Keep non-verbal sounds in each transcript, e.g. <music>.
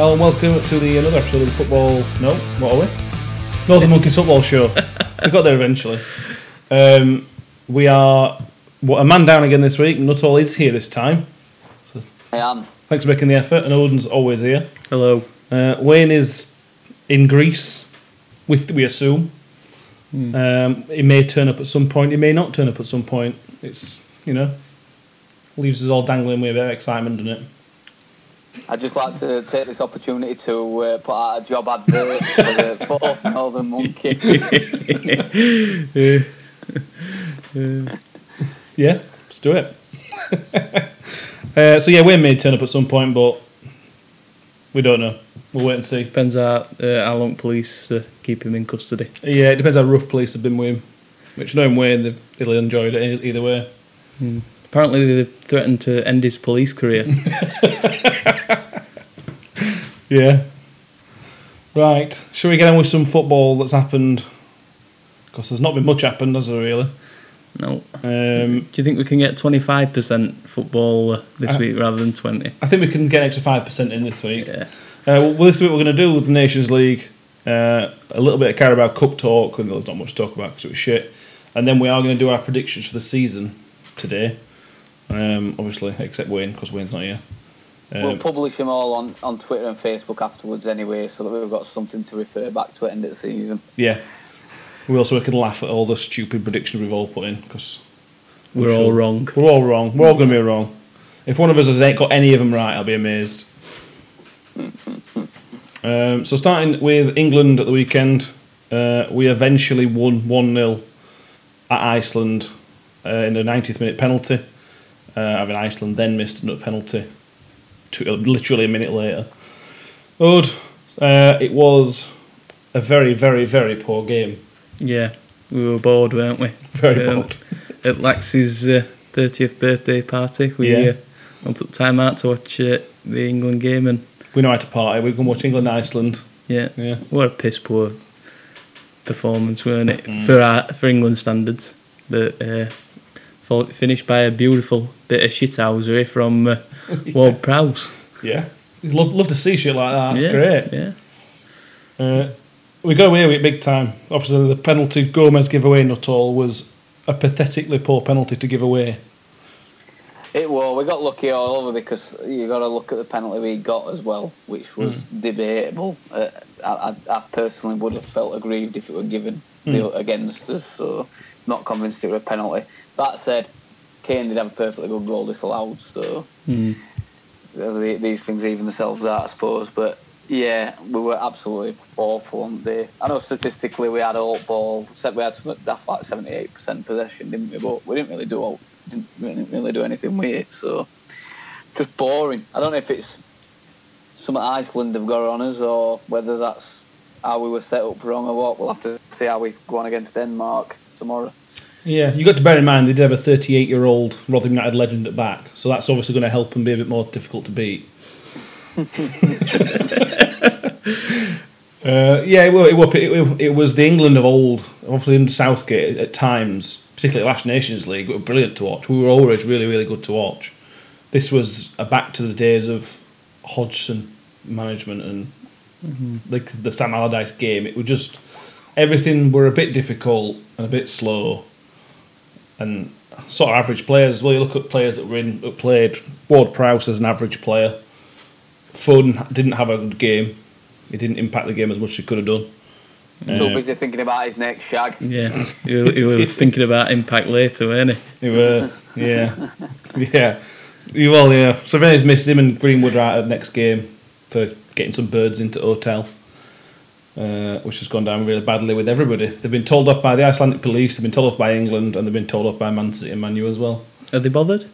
Well, welcome to the another episode of the football. No, what are we? Northern Monkeys Football Show. <laughs> we got there eventually. Um, we are what, a man down again this week. Nuttall is here this time. I am. Thanks for making the effort, and Odin's always here. Hello. Uh, Wayne is in Greece, with we assume. Um, he may turn up at some point. He may not turn up at some point. It's you know leaves us all dangling with a bit of excitement, doesn't it? I'd just like to take this opportunity to uh, put out a job advert for the <laughs> fourth Northern Monkey. <laughs> Yeah, let's do it. <laughs> uh, so yeah, Wayne may turn up at some point, but we don't know. We'll wait and see. Depends how, uh, how long police uh, keep him in custody. Yeah, it depends how rough police have been with him. Which knowing Wayne, they've really enjoyed it e- either way. Apparently, they threatened to end his police career. <laughs> Yeah. Right. Shall we get on with some football that's happened? Because there's not been much happened, has there really? no. Um, Do you think we can get 25% football uh, this Uh, week rather than 20? I think we can get an extra five percent in this week. Yeah. Uh, well, this week we're going to do with the Nations League, uh, a little bit of Carabao Cup talk, and there's not much to talk about because it was shit. And then we are going to do our predictions for the season today. Um, obviously, except Wayne, because Wayne's not here. we'll Um, publish them all on, on Twitter and Facebook afterwards anyway, so that we've got something to refer back to at end of the season. yeah. We also can laugh at all the stupid predictions we've all put in because We're all wrong. We're all wrong. We're all going to be wrong. If one of us has ain't got any of them right, I'll be amazed. <laughs> Um, so starting with England at the weekend, uh, we eventually won 1-0 at Iceland uh, in the 90th minute penalty. Uh, having Iceland then missed another penalty, to, literally a minute later. Odd, uh, it was a very, very, very poor game. Yeah. We were bored, weren't we? <laughs> Very Um, bored. At Lax's uh, 30th birthday party, we Yeah. uh, took time out to watch uh, the England game, and We know how to party. We can watch England Iceland. yeah, Yeah. what a piss poor performance, weren't it? Mm. For our, for England standards. But uh, finished by a beautiful bit of shithousery from uh, <laughs> Ward Prowse. Yeah. Love, love to see shit like that. It's yeah, great. Yeah. Uh, we got away with it big time. Obviously, the penalty Gomez giveaway not all was a pathetically poor penalty to give away. It was. We got lucky all over because you got to look at the penalty we got as well, which was debatable. Uh, I, I, I personally would have felt aggrieved if it were given the- against us, so not convinced it was a penalty. That said, Kane did have a perfectly good goal disallowed, so Mm. these things even themselves out, I suppose. But yeah, we were absolutely awful on the day. I know statistically we had all ball, except we had some daft like seventy eight percent possession, didn't we? But we didn't really do all, didn't really, really do anything with it. So just boring. I don't know if it's some Iceland have got on us or whether that's how we were set up wrong or what. We'll have to see how we go on against Denmark tomorrow. Yeah, you got to bear in mind they did have a 38 year old Rotherham United legend at back, so that's obviously going to help them be a bit more difficult to beat. <laughs> uh, yeah, it, it, it, it was the England of old. Obviously, in Southgate at times, particularly last Nations League, were brilliant to watch. We were always really, really good to watch. This was a back to the days of Hodgson management and like the Sam Allardyce game. It was just everything were a bit difficult and a bit slow and sort of average players. Well, you look at players that were in that played. Ward Prowse as an average player. Foden didn't have a good game. He didn't impact the game as much as he could have done. Too Uh, busy thinking about his next shag. Yeah. you, were- you were thinking about impact later, weren't you? They were, yeah, <laughs> yeah. You- Well, yeah. So Venice missed him, and Greenwood are out at the next game for getting some birds into hotel, uh, which has gone down really badly with everybody. They've been told off by the Icelandic police, they've been told off by England, and they've been told off by Man City and Man U as well. Are they bothered?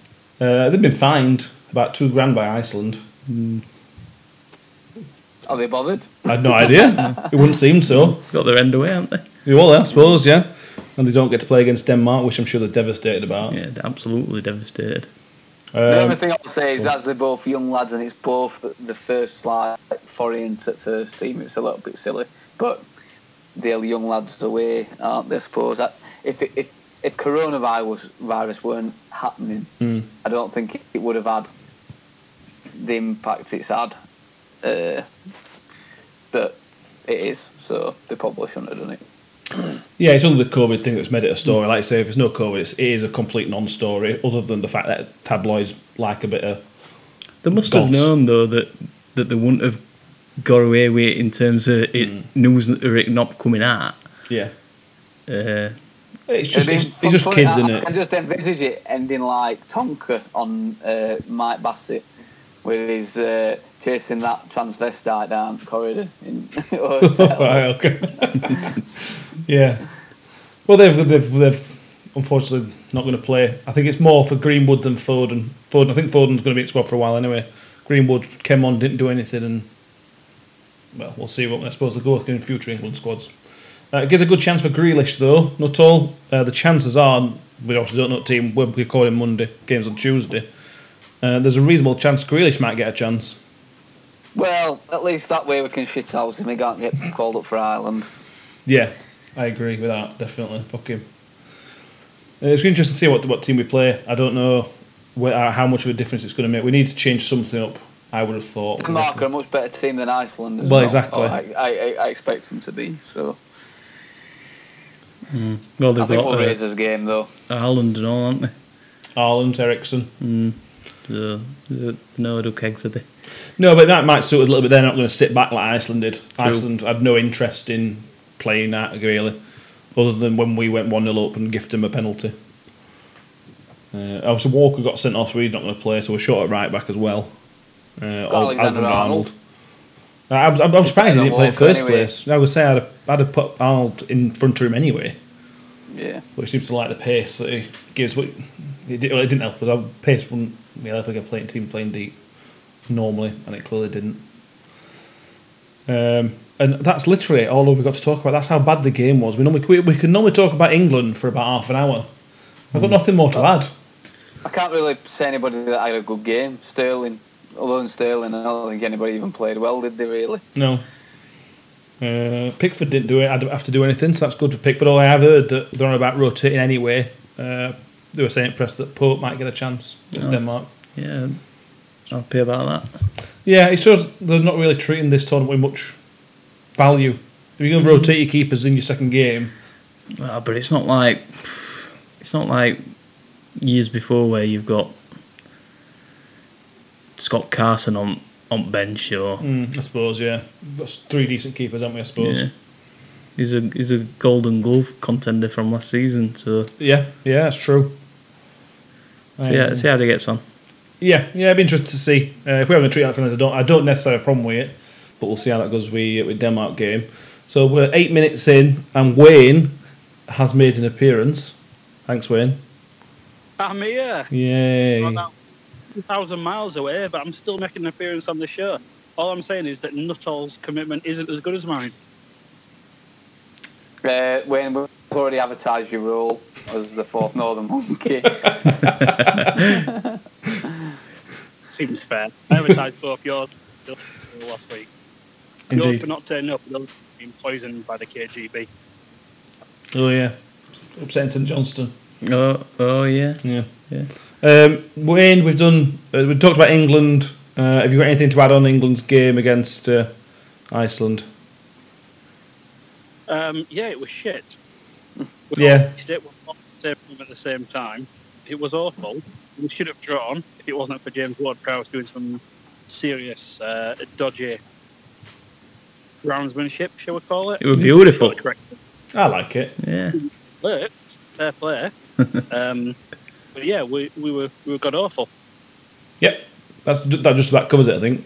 Uh, they've been fined about two grand by Iceland. Are they bothered? I had no idea. <laughs> it wouldn't seem so. Got their end away, haven't they? Well, I suppose, yeah. And they don't get to play against Denmark, which I'm sure they're devastated about. Yeah, they're absolutely devastated. The Um, only thing I'll say is as they're both young lads and it's both the, the first like foreign to first team, it's a little bit silly. But they're young lads away, aren't they? I suppose if it, if if coronavirus virus weren't happening, Mm. I don't think it, it would have had the impact it's had Uh, but it is, so they probably shouldn't have done it. Yeah, it's only the COVID thing that's made it a story. Like I say, if it's no COVID, it's, it is a complete non-story. Other than the fact that tabloids like a bit of They must Goss. have known though that that they wouldn't have got away with it in terms of it Hmm. news or it not coming out. yeah. Uh, It's just it's, it's just kids, I, isn't I it? can just envisage it ending like Tonka on uh, Mike Bassett, with his uh, chasing that transvestite down the corridor. In, <laughs> <laughs> right, okay. <laughs> yeah. Well, they've, they've, they've unfortunately not going to play. I think it's more for Greenwood than Foden. Foden, I think Foden's going to be in squad for a while anyway. Greenwood came on, didn't do anything, and well, we'll see what I suppose they'll go with in future England squads. Uh, it gives a good chance for Grealish, though. Not all. Uh, the chances are, we obviously don't know what team. We're recording Monday, games on Tuesday. Uh, there's a reasonable chance Grealish might get a chance. Well, at least that way we can shit house him. He can't get called up for Ireland. Yeah, I agree with that. Definitely, fuck him. Uh, it's interesting to see what what team we play. I don't know where, uh, how much of a difference it's going to make. We need to change something up. I would have thought. Denmark are a much better team than Iceland. as Well, exactly. Or I, I, I expect them to be. So well, they've think got we'll raise uh, this game though. Ireland and all, aren't they? Ireland, Eriksen. Mm. So, uh, no duck eggs are they? No, but that might suit us a little bit. They're not going to sit back like Iceland did. Iceland had no interest in playing that really, other than when we went one 0 up and gifted them a penalty. Uh, obviously, Walker got sent off, so he's not going to play. So we're short at right back as well. Uh, Alexander Arnold. Arnold. I'm, I'm, surprised he didn't play Walker first anyway. place. I would say I'd have, I'd have put Arnold in front of him anyway, Yeah. but he seems to like the pace that he gives. It, did, well, it didn't help. But pace wouldn't really help a playing team playing deep normally, and it clearly didn't. Um, and that's literally all we've got to talk about. That's how bad the game was. We normally we, we can normally talk about England for about half an hour. I've got nothing more to add. I can't really say anybody that had a good game. Sterling, other than Sterling, I don't think anybody even played well, did they really? No. Uh, Pickford didn't do it. I don't have to do anything, so that's good for Pickford. All I have heard that they're on about rotating anyway. Uh, they were saying at press that Pope might get a chance against Oh. Denmark. Yeah, happy about that. Yeah, it shows they're not really treating this tournament with much value. If you're going to rotate your keepers in your second game, Ah, but it's not like it's not like years before where you've got Scott Carson on on bench or mm, I suppose, yeah. That's three decent keepers, haven't we, I suppose? yeah. He's a he's a Golden Glove contender from last season, so Yeah, yeah, that's true. see, Um, see how he gets on. Yeah, yeah, it'd be interesting to see. Uh, if we're going to treat that for I don't, I don't necessarily have a problem with it, but we'll see how that goes with, with Denmark game. So we're eight minutes in, and Wayne has made an appearance. Thanks, Wayne. I'm here. Yay. I'm about 2,000 miles away, but I'm still making an appearance on the show. All I'm saying is that Nuttall's commitment isn't as good as mine. Uh, Wayne, we've already advertised your role as the fourth Northern Monkey. <laughs> <laughs> Seems fair. I advertised both yours last week. Yours Indeed. for not turning up, and yours being poisoned by the KGB. Oh, yeah. Upsetting St Johnston. Oh oh yeah. Yeah. Yeah. Um, Wayne, we've done. Uh, we've talked about England. Uh, have you got anything to add on England's game against uh, Iceland? Um, yeah, it was shit. We Yeah. It was not the same time at the same time. It was awful. We should have drawn if it wasn't for James Ward-Prowse doing some serious, uh, dodgy groundsmanship, shall we call it? It was beautiful. I like it. Yeah. Worked. Fair play. <laughs> um, but yeah, we, we were we were god awful. Yep, that's that just about covers it, I think.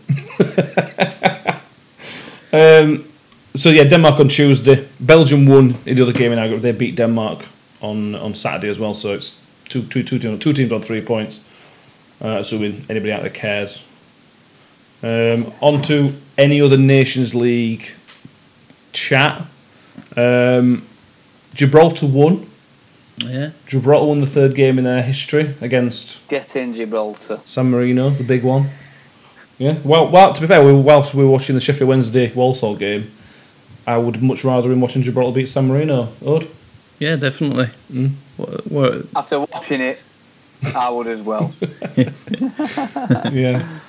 <laughs> um, so yeah, Denmark on Tuesday. Belgium won in the other game in our group. They beat Denmark on on Saturday as well. So it's two two two teams, two teams on three points. Uh, assuming anybody out there cares. Um, on to any other Nations League chat. Um, Gibraltar won. Yeah. Gibraltar won the third game in their history against Get in Gibraltar. San Marino, the big one. Yeah. Well, well. To be fair, we, whilst we were watching the Sheffield Wednesday Walsall game, I would much rather been watching Gibraltar beat San Marino. Odd. Yeah, definitely. Mm. What, what, After watching it, I would as well. <laughs> yeah.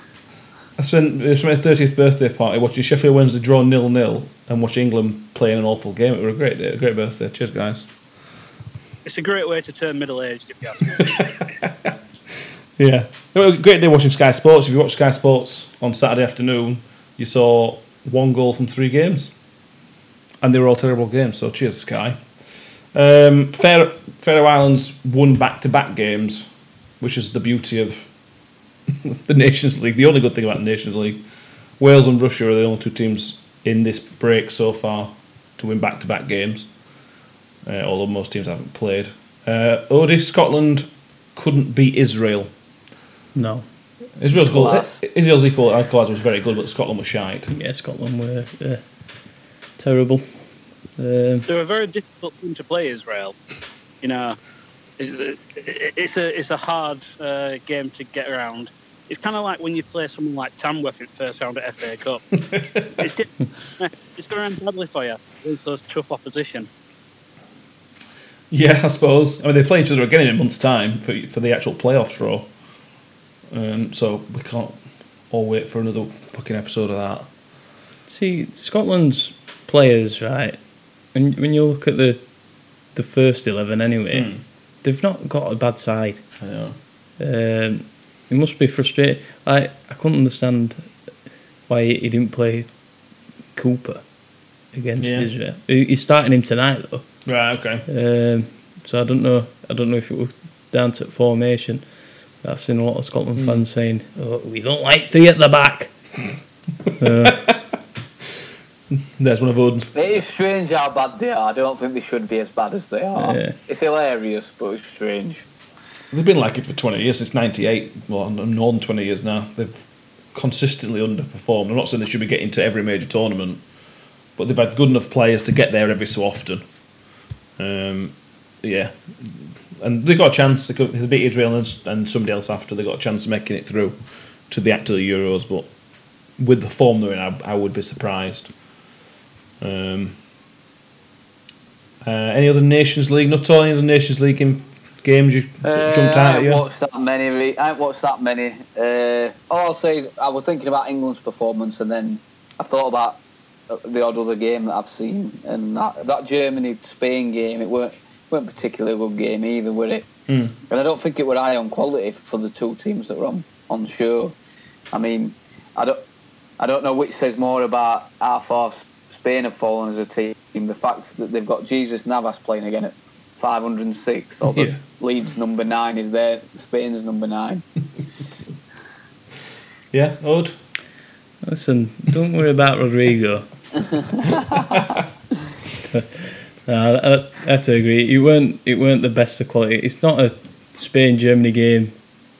I spent it was my thirtieth birthday party watching Sheffield Wednesday draw nil nil and watch England play in an awful game. It was a great day, a great birthday. Cheers, guys. It's a great way to turn middle aged, if you ask me. <laughs> Yeah, it was a great day watching Sky Sports. If you watch Sky Sports on Saturday afternoon, you saw one goal from three games, and they were all terrible games. So cheers, Sky. Um, Fair, Faroe Islands won back-to-back games, which is the beauty of <laughs> the Nations League. The only good thing about the Nations League, Wales and Russia are the only two teams in this break so far to win back-to-back games. Uh, although most teams haven't played. Uh, Odie, Scotland couldn't beat Israel. No. Israel's goal, Israel's equal equaliser was very good, but Scotland was shite. Yeah, Scotland were uh, terrible. Um, They're a very difficult team to play, Israel. You know, it's a, it's a, it's a hard uh, game to get around. It's kind of like when you play someone like Tamworth in first round at FA Cup. <laughs> it's, di- it's going around badly for you against those tough opposition. Yeah, I suppose. I mean, they play each other again in a month's time for, for the actual playoff draw. Um, so we can't all wait for another fucking episode of that. see, Scotland's players, right? When when you look at the the first eleven, anyway, Hmm. they've not got a bad side. I know. Um, it must be frustrating. I I couldn't understand why he didn't play Cooper against Yeah. Israel. He- He's starting him tonight though. Right, okay. Um, so I don't know. I don't know if it was down to formation. I've seen a lot of Scotland Hmm. fans saying, oh, "We don't like three at the back." <laughs> Uh, There's one of Odin's. It is strange how bad they are. I don't think they should be as bad as they are. Yeah. It's hilarious, but it's strange. They've been like it for 20 years, since 98. Well, more than 20 years now. They've consistently underperformed. I'm not saying they should be getting to every major tournament, but they've had good enough players to get there every so often. Um, yeah. And they got a chance. They, could, they beat Israel and, and somebody else after. They got a chance of making it through to the to the Euros, but with the form they're in, I, I would be surprised. Um, uh, any other Nations League? Not all any other Nations League in games you Uh, jumped I out at haven't watched that many. I haven't watched that many. Uh, all I'll say is I was thinking about England's performance, and then I thought about uh, the odd other game that I've seen, and that, that Germany Spain game. It weren't weren't particularly a good game either, were it? Mm. And I don't think it were high on quality for the two teams that were on on show. I mean, I don't I don't know which says more about our far Spain have fallen as a team. The fact that they've got Jesus Navas playing again at 506, or that Yeah. Leeds number nine is there, Spain's number nine. <laughs> Yeah, Odd. listen, don't worry about Rodrigo. <laughs> no, I, I have to agree. It weren't. It weren't the best of quality. It's not a Spain Germany game.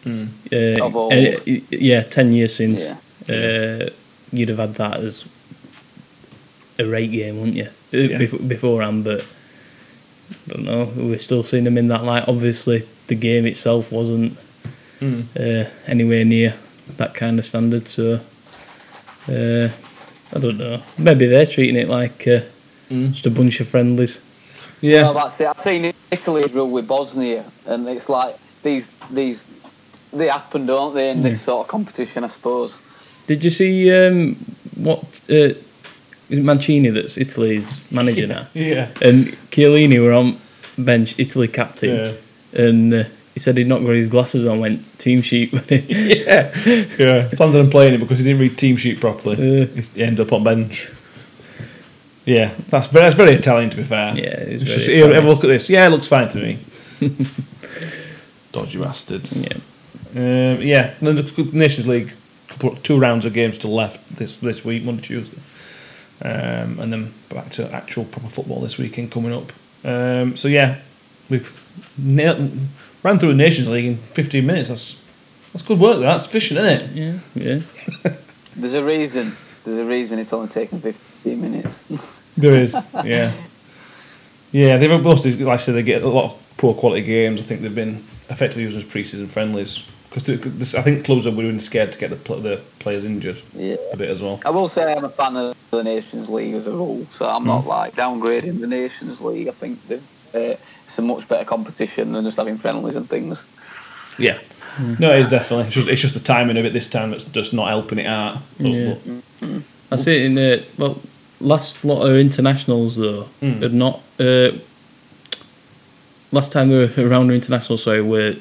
Uh, Of old. uh, yeah, ten years since. Yeah. Uh, you'd have had that as a rate game, wouldn't you? Uh, Yeah. bef- beforehand, but I don't know. We're still seeing them in that light. Obviously, the game itself wasn't Mm. uh, anywhere near that kind of standard. So uh, I don't know. Maybe they're treating it like uh, Mm. just a bunch of friendlies. Yeah. Well, that's it. I've seen Italy's rule with Bosnia, and it's like these these they happen, don't they, in this sort of competition? I suppose. Did you see um, what uh, is it Mancini that's Italy's manager now? <laughs> yeah. And Chiellini were on bench, Italy captain, Yeah. and uh, he said he'd not got his glasses on. Went team sheet. <laughs> Yeah. yeah. Planned on playing it because he didn't read team sheet properly. Uh. he ended up on bench. Yeah, that's very, that's very Italian to be fair. Yeah, it is It's just, have a look at this. Yeah, it looks fine to me. <laughs> Dodgy bastards. yeah. Um, yeah, the Nations League, two rounds of games to left this this week, Monday, Tuesday, um, and then back to actual proper football this weekend coming up. Um, so yeah, we've nailed, ran through the Nations League in 15 minutes. That's that's good work. That's efficient, isn't it? Yeah, yeah. <laughs> There's a reason. There's a reason it's only taken 15 minutes. <laughs> There is, yeah, yeah. They've mostly, like I said, they get a lot of poor quality games. I think they've been effectively used as pre-season friendlies because I think clubs are really scared to get the, the players injured yeah. a bit as well. I will say I'm a fan of the Nations League as a rule, so I'm not like downgrading the Nations League. I think they've, uh, it's a much better competition than just having friendlies and things. Yeah, No, it is definitely. It's just, it's just the timing of it this time that's just not helping it out. But- Yeah. but- I see it in the well last lot of internationals though Mm. had not uh, last time they were <laughs> around the international sorry were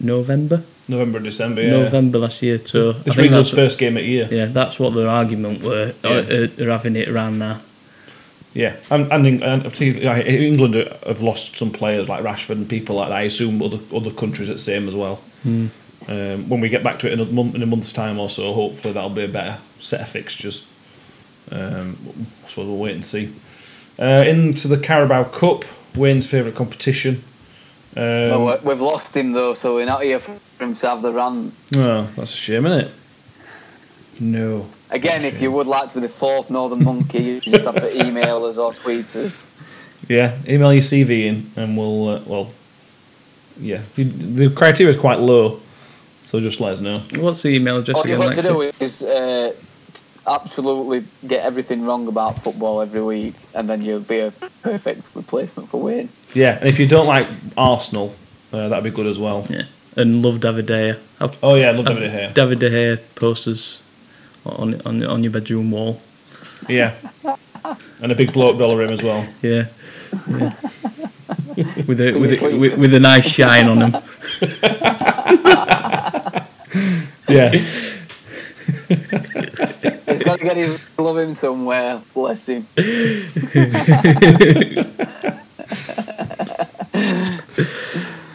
November November, December, yeah. November last year so This Ringo's first game of the year. yeah that's what their argument were Yeah. uh, uh, they're having it around now Yeah, and, and, and particularly, England have lost some players like Rashford and people like that. I assume other other countries are the same as well. Hmm. Um, when we get back to it in a month, in a month's time or so, hopefully that'll be a better set of fixtures. Um, I suppose we'll wait and see. Uh, into the Carabao Cup, Wayne's favourite competition. Um, Well, we- we've lost him though, so we're not here for him to have the run. oh, that's a shame, isn't it? No. Again, if you would like to be the fourth Northern Monkey, you just have to email us or tweet us. Yeah, email your CV in, and we'll uh, well, yeah. You, the criteria is quite low, so just let us know. what's the email address All you've got to do is uh, absolutely get everything wrong about football every week, and then you'll be a perfect replacement for Wayne. Yeah, and if you don't like Arsenal, uh, that'd be good as well. yeah and love David De Gea have, Oh yeah, I love have David De Gea. David De Gea posters on on on your bedroom wall Yeah, and a big bloke dollar him as well. Yeah. yeah. with a with a, with, with a nice shine on them. <laughs> Yeah, He's got to get his love in somewhere. Bless him. <laughs>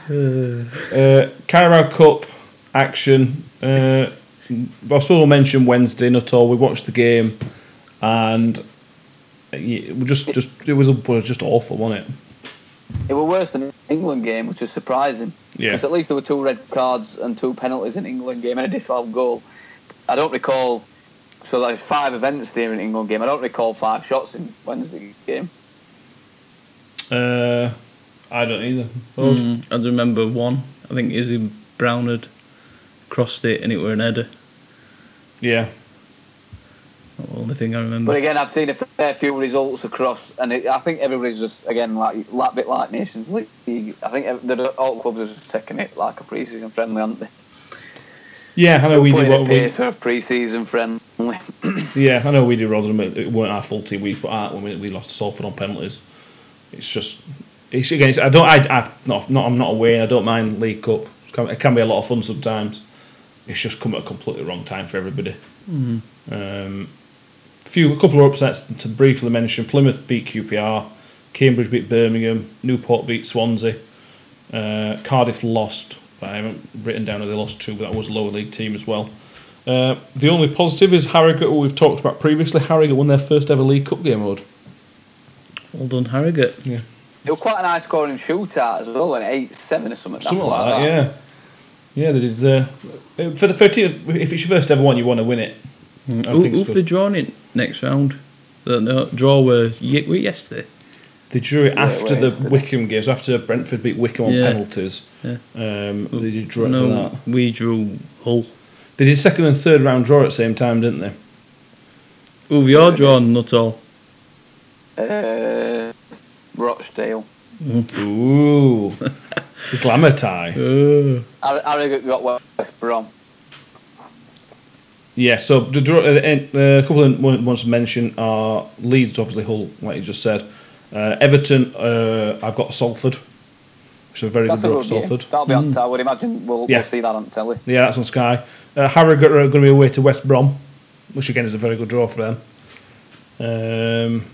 uh, Carabao Cup action. Uh, I suppose we'll mention Wednesday. Not all. We watched the game, and we just just it was, it was just awful, wasn't it? It was worse than England game, which was surprising. Yeah. Because at least there were two red cards and two penalties in England game and a disallowed goal. I don't recall. So there's five events there in England game. I don't recall five shots in Wednesday game. Uh, I don't either. Mm, I remember one. I think Izzy Brown had crossed it and it were an header. Yeah, That's the only thing I remember. But again, I've seen a fair few results across, and it, I think everybody's just again like like bit like Nations League. I think the all clubs are just taking it like a pre-season friendly, aren't they? <laughs> yeah. I know we did Putting what a we. pace for pre-season friendly. Yeah, I know we did Rotherham. It it weren't our full team. We put out when we, we lost to Salford on penalties. It's just, it's again. It's, I don't. I, I not, not. I'm not away. I don't mind League Cup. It can, it can be a lot of fun sometimes. It's just come at a completely wrong time for everybody. Um, few, a couple of upsets to briefly mention. Plymouth beat QPR. Cambridge beat Birmingham. Newport beat Swansea. Uh, Cardiff lost. I haven't written down who they lost to, but that was a lower league team as well. Uh, the only positive is Harrogate, who we've talked about previously. Harrogate won their first ever League Cup game, Rod. well done, Harrogate. Yeah. It was quite a nice scoring shootout as well, an eight-seven or something. Something like that, yeah. Yeah, they did. Uh, for the for a team, if it's your first ever one, you want to win it. I Who, think it's who've good. they drawn it next round? The no, draw were, ye- were yesterday. They drew it Yeah, after well, the it's- Wycombe game, so after Brentford beat Wycombe on Yeah. penalties. Yeah. Um, they did draw it no, that. we drew Hull. They did second and third round draw at the same time, didn't they? Who've you drawn, not all? Uh, Rochdale. Ooh, the glamour tie. Oh. Har- Harrogate got West Brom. Yeah, so the draw, uh, uh, a couple of one- ones to mention are Leeds, obviously Hull, like you just said. Uh, Everton, uh, I've got Salford, which is a very That's good draw good for game. Salford. That'll be on. I would imagine we'll, Yeah. we'll see that on telly. Yeah, that's on Sky. Uh, Harrogate are going to be away to West Brom, which again is a very good draw for them. Um,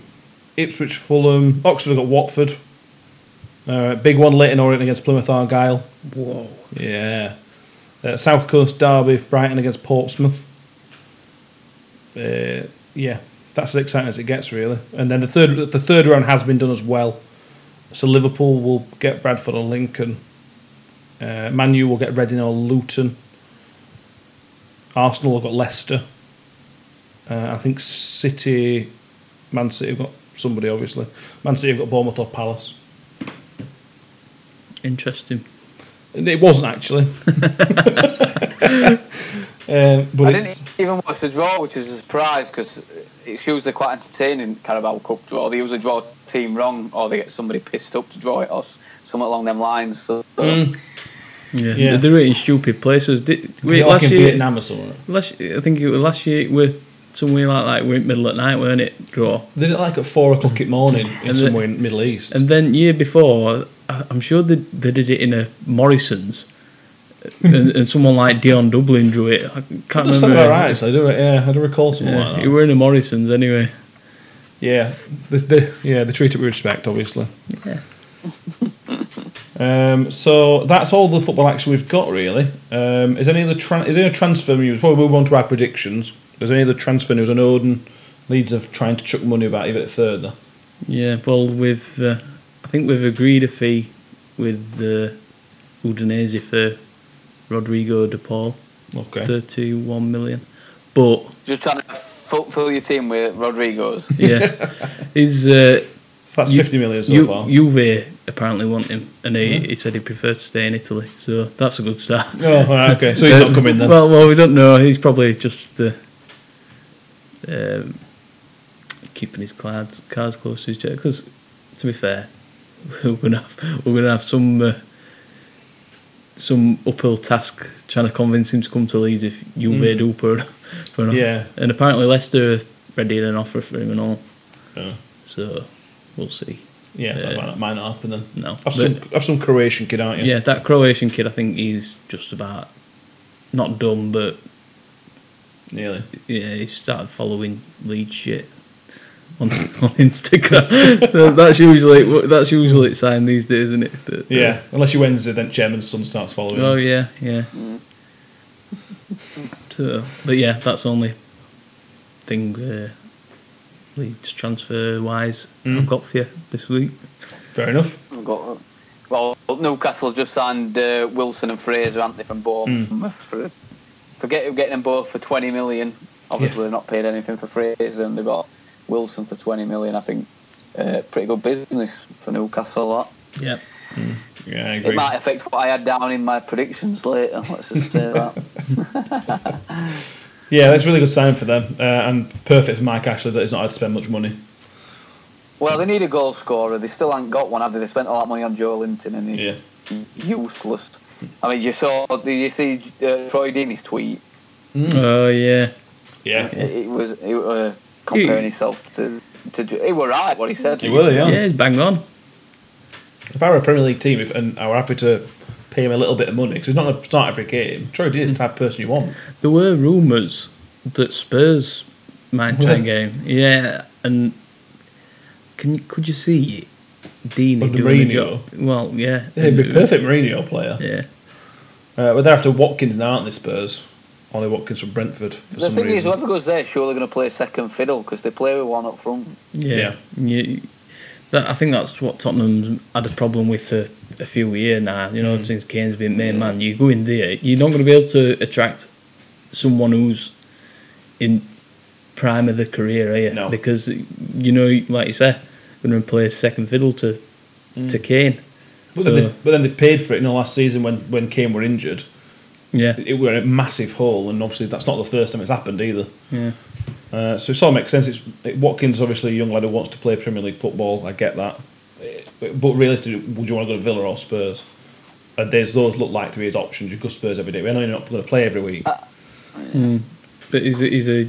Ipswich, Fulham, Oxford have got Watford. Uh, big one, Leyton Orient against Plymouth Argyle. Whoa. Yeah. Uh, South Coast Derby, Brighton against Portsmouth. Uh, yeah, that's as exciting as it gets, really. And then the third, the third round has been done as well. So Liverpool will get Bradford or Lincoln. Uh, Man U will get Reading or Luton. Arsenal have got Leicester. Uh, I think City, Man City have got somebody, obviously. Man City have got Bournemouth or Palace. Interesting. It wasn't actually. <laughs> um, but I it's didn't even watch the draw, which is a surprise because it's usually quite entertaining Carabao Cup draw. They usually draw a team wrong, or they get somebody pissed up to draw it, or s- something along them lines. So, so Mm. Yeah, Yeah. they're in stupid places. Did, wait, like last in year, Vietnam or something. last, I think it was last year. We're somewhere like that. We're in middle at night, weren't it? Draw. They did it like at four o'clock in the morning in And the- somewhere in the Middle East. And then year before, I- I'm sure they, they did it in a Morrison's, and, and someone like Dion Dublin drew it. I can't remember. sound right. I do, it. yeah, I do recall something Yeah, like that. you were in the Morrison's anyway. Yeah, the, the, yeah, they treat it with respect, obviously. Yeah. <laughs> Um, so that's all the football action we've got, really. Um, is any other tran- is there any transfer news? Before we move on to our predictions, is there any other transfer news? I know Odin Leeds of trying to chuck money about a bit further. Yeah, well, we've uh, I think we've agreed a fee with uh, Udinese for Rodrigo De Paul, Okay. thirty-one million. But Just trying to fill, fill your team with Rodrigo's. <laughs> yeah, <laughs> he's uh, so that's Ju- 50 million so Ju- far. Juve apparently want him, and he, he said he preferred to stay in Italy. So that's a good start. oh, right, okay. So he's Uh, not coming then. Well, well, we don't know. He's probably just uh, um, keeping his cards cards close to his chest. Because, to be fair, <laughs> we're gonna have, we're gonna have some uh, some uphill task trying to convince him to come to Leeds if you Mm. up for, for Yeah. And apparently Leicester ready an offer for him and all. Yeah. So we'll see. yeah, so that uh, might, might not happen then. No, Have some, have some Croatian kid, aren't you? yeah, that Croatian kid, I think he's just about not done, but Nearly. yeah, he started following lead shit on, on Instagram. <laughs> that's usually that's usually its sign these days, isn't it? That- Yeah, unless you Wednesday, then chairman's son starts following. Oh yeah, yeah. So, but yeah, that's only thing uh, Leeds transfer wise Mm. I've got for you this week. Fair enough. We've got, well, Newcastle just signed uh, Wilson and Fraser, aren't they, from Bournemouth? For, forget getting them both for 20 million. Obviously, they've not paid anything for Fraser, and they've got Wilson for 20 million. I think uh, pretty good business for Newcastle. That. Yeah. Yeah, I agree. It might affect what I had down in my predictions later. Let's just say that. <laughs> <laughs> Yeah, that's a really good sign for them, uh, and perfect for Mike Ashley that he's not had to spend much money. Well, they need a goal scorer. They still haven't got one, have they? They spent all that money on Joelinton, and he's Yeah. useless. I mean, you saw, did you see uh, Troy Deeney's tweet? Oh yeah. Yeah, It, it was it, uh, comparing himself to, to. Jo- He were right what he said. he will. Yeah. Yeah, he's bang on. If I were a Premier League team if, and I were happy to pay him a little bit of money because he's not going to start every game, Troy Deeney's the type of person you want. There were rumours that Spurs might try and get him. Yeah, and can you, could you see Deeney Under doing the Mourinho? job? Well, yeah, Yeah, he'd be a perfect Mourinho player. Yeah, Uh, but they're after Watkins now, aren't they, Spurs? Ollie Watkins from Brentford for The some thing is, reason. whoever goes there, surely going to play second fiddle because they play with one up front. yeah, yeah. That, I think that's what Tottenham's had a problem with for a few years now. You know, mm. since Kane's been main man, you go in there, you're not going to be able to attract someone who's in prime of the career, are you? No. Because you know, like you say, going to play second fiddle to to mm. Kane. But, So- then they, but then they paid for it, you know, last season when, when Kane were injured. Yeah, It were a massive hole, and obviously that's not the first time it's happened either. yeah. Uh, so it sort of makes sense. It's it, Watkins, obviously a young lad who wants to play Premier League football. I get that, Eh, but realistically, would you want to go to Villa or Spurs? And there's those look like to be his options. You go Spurs every day. We know you're not going to play every week. But he's a, he's a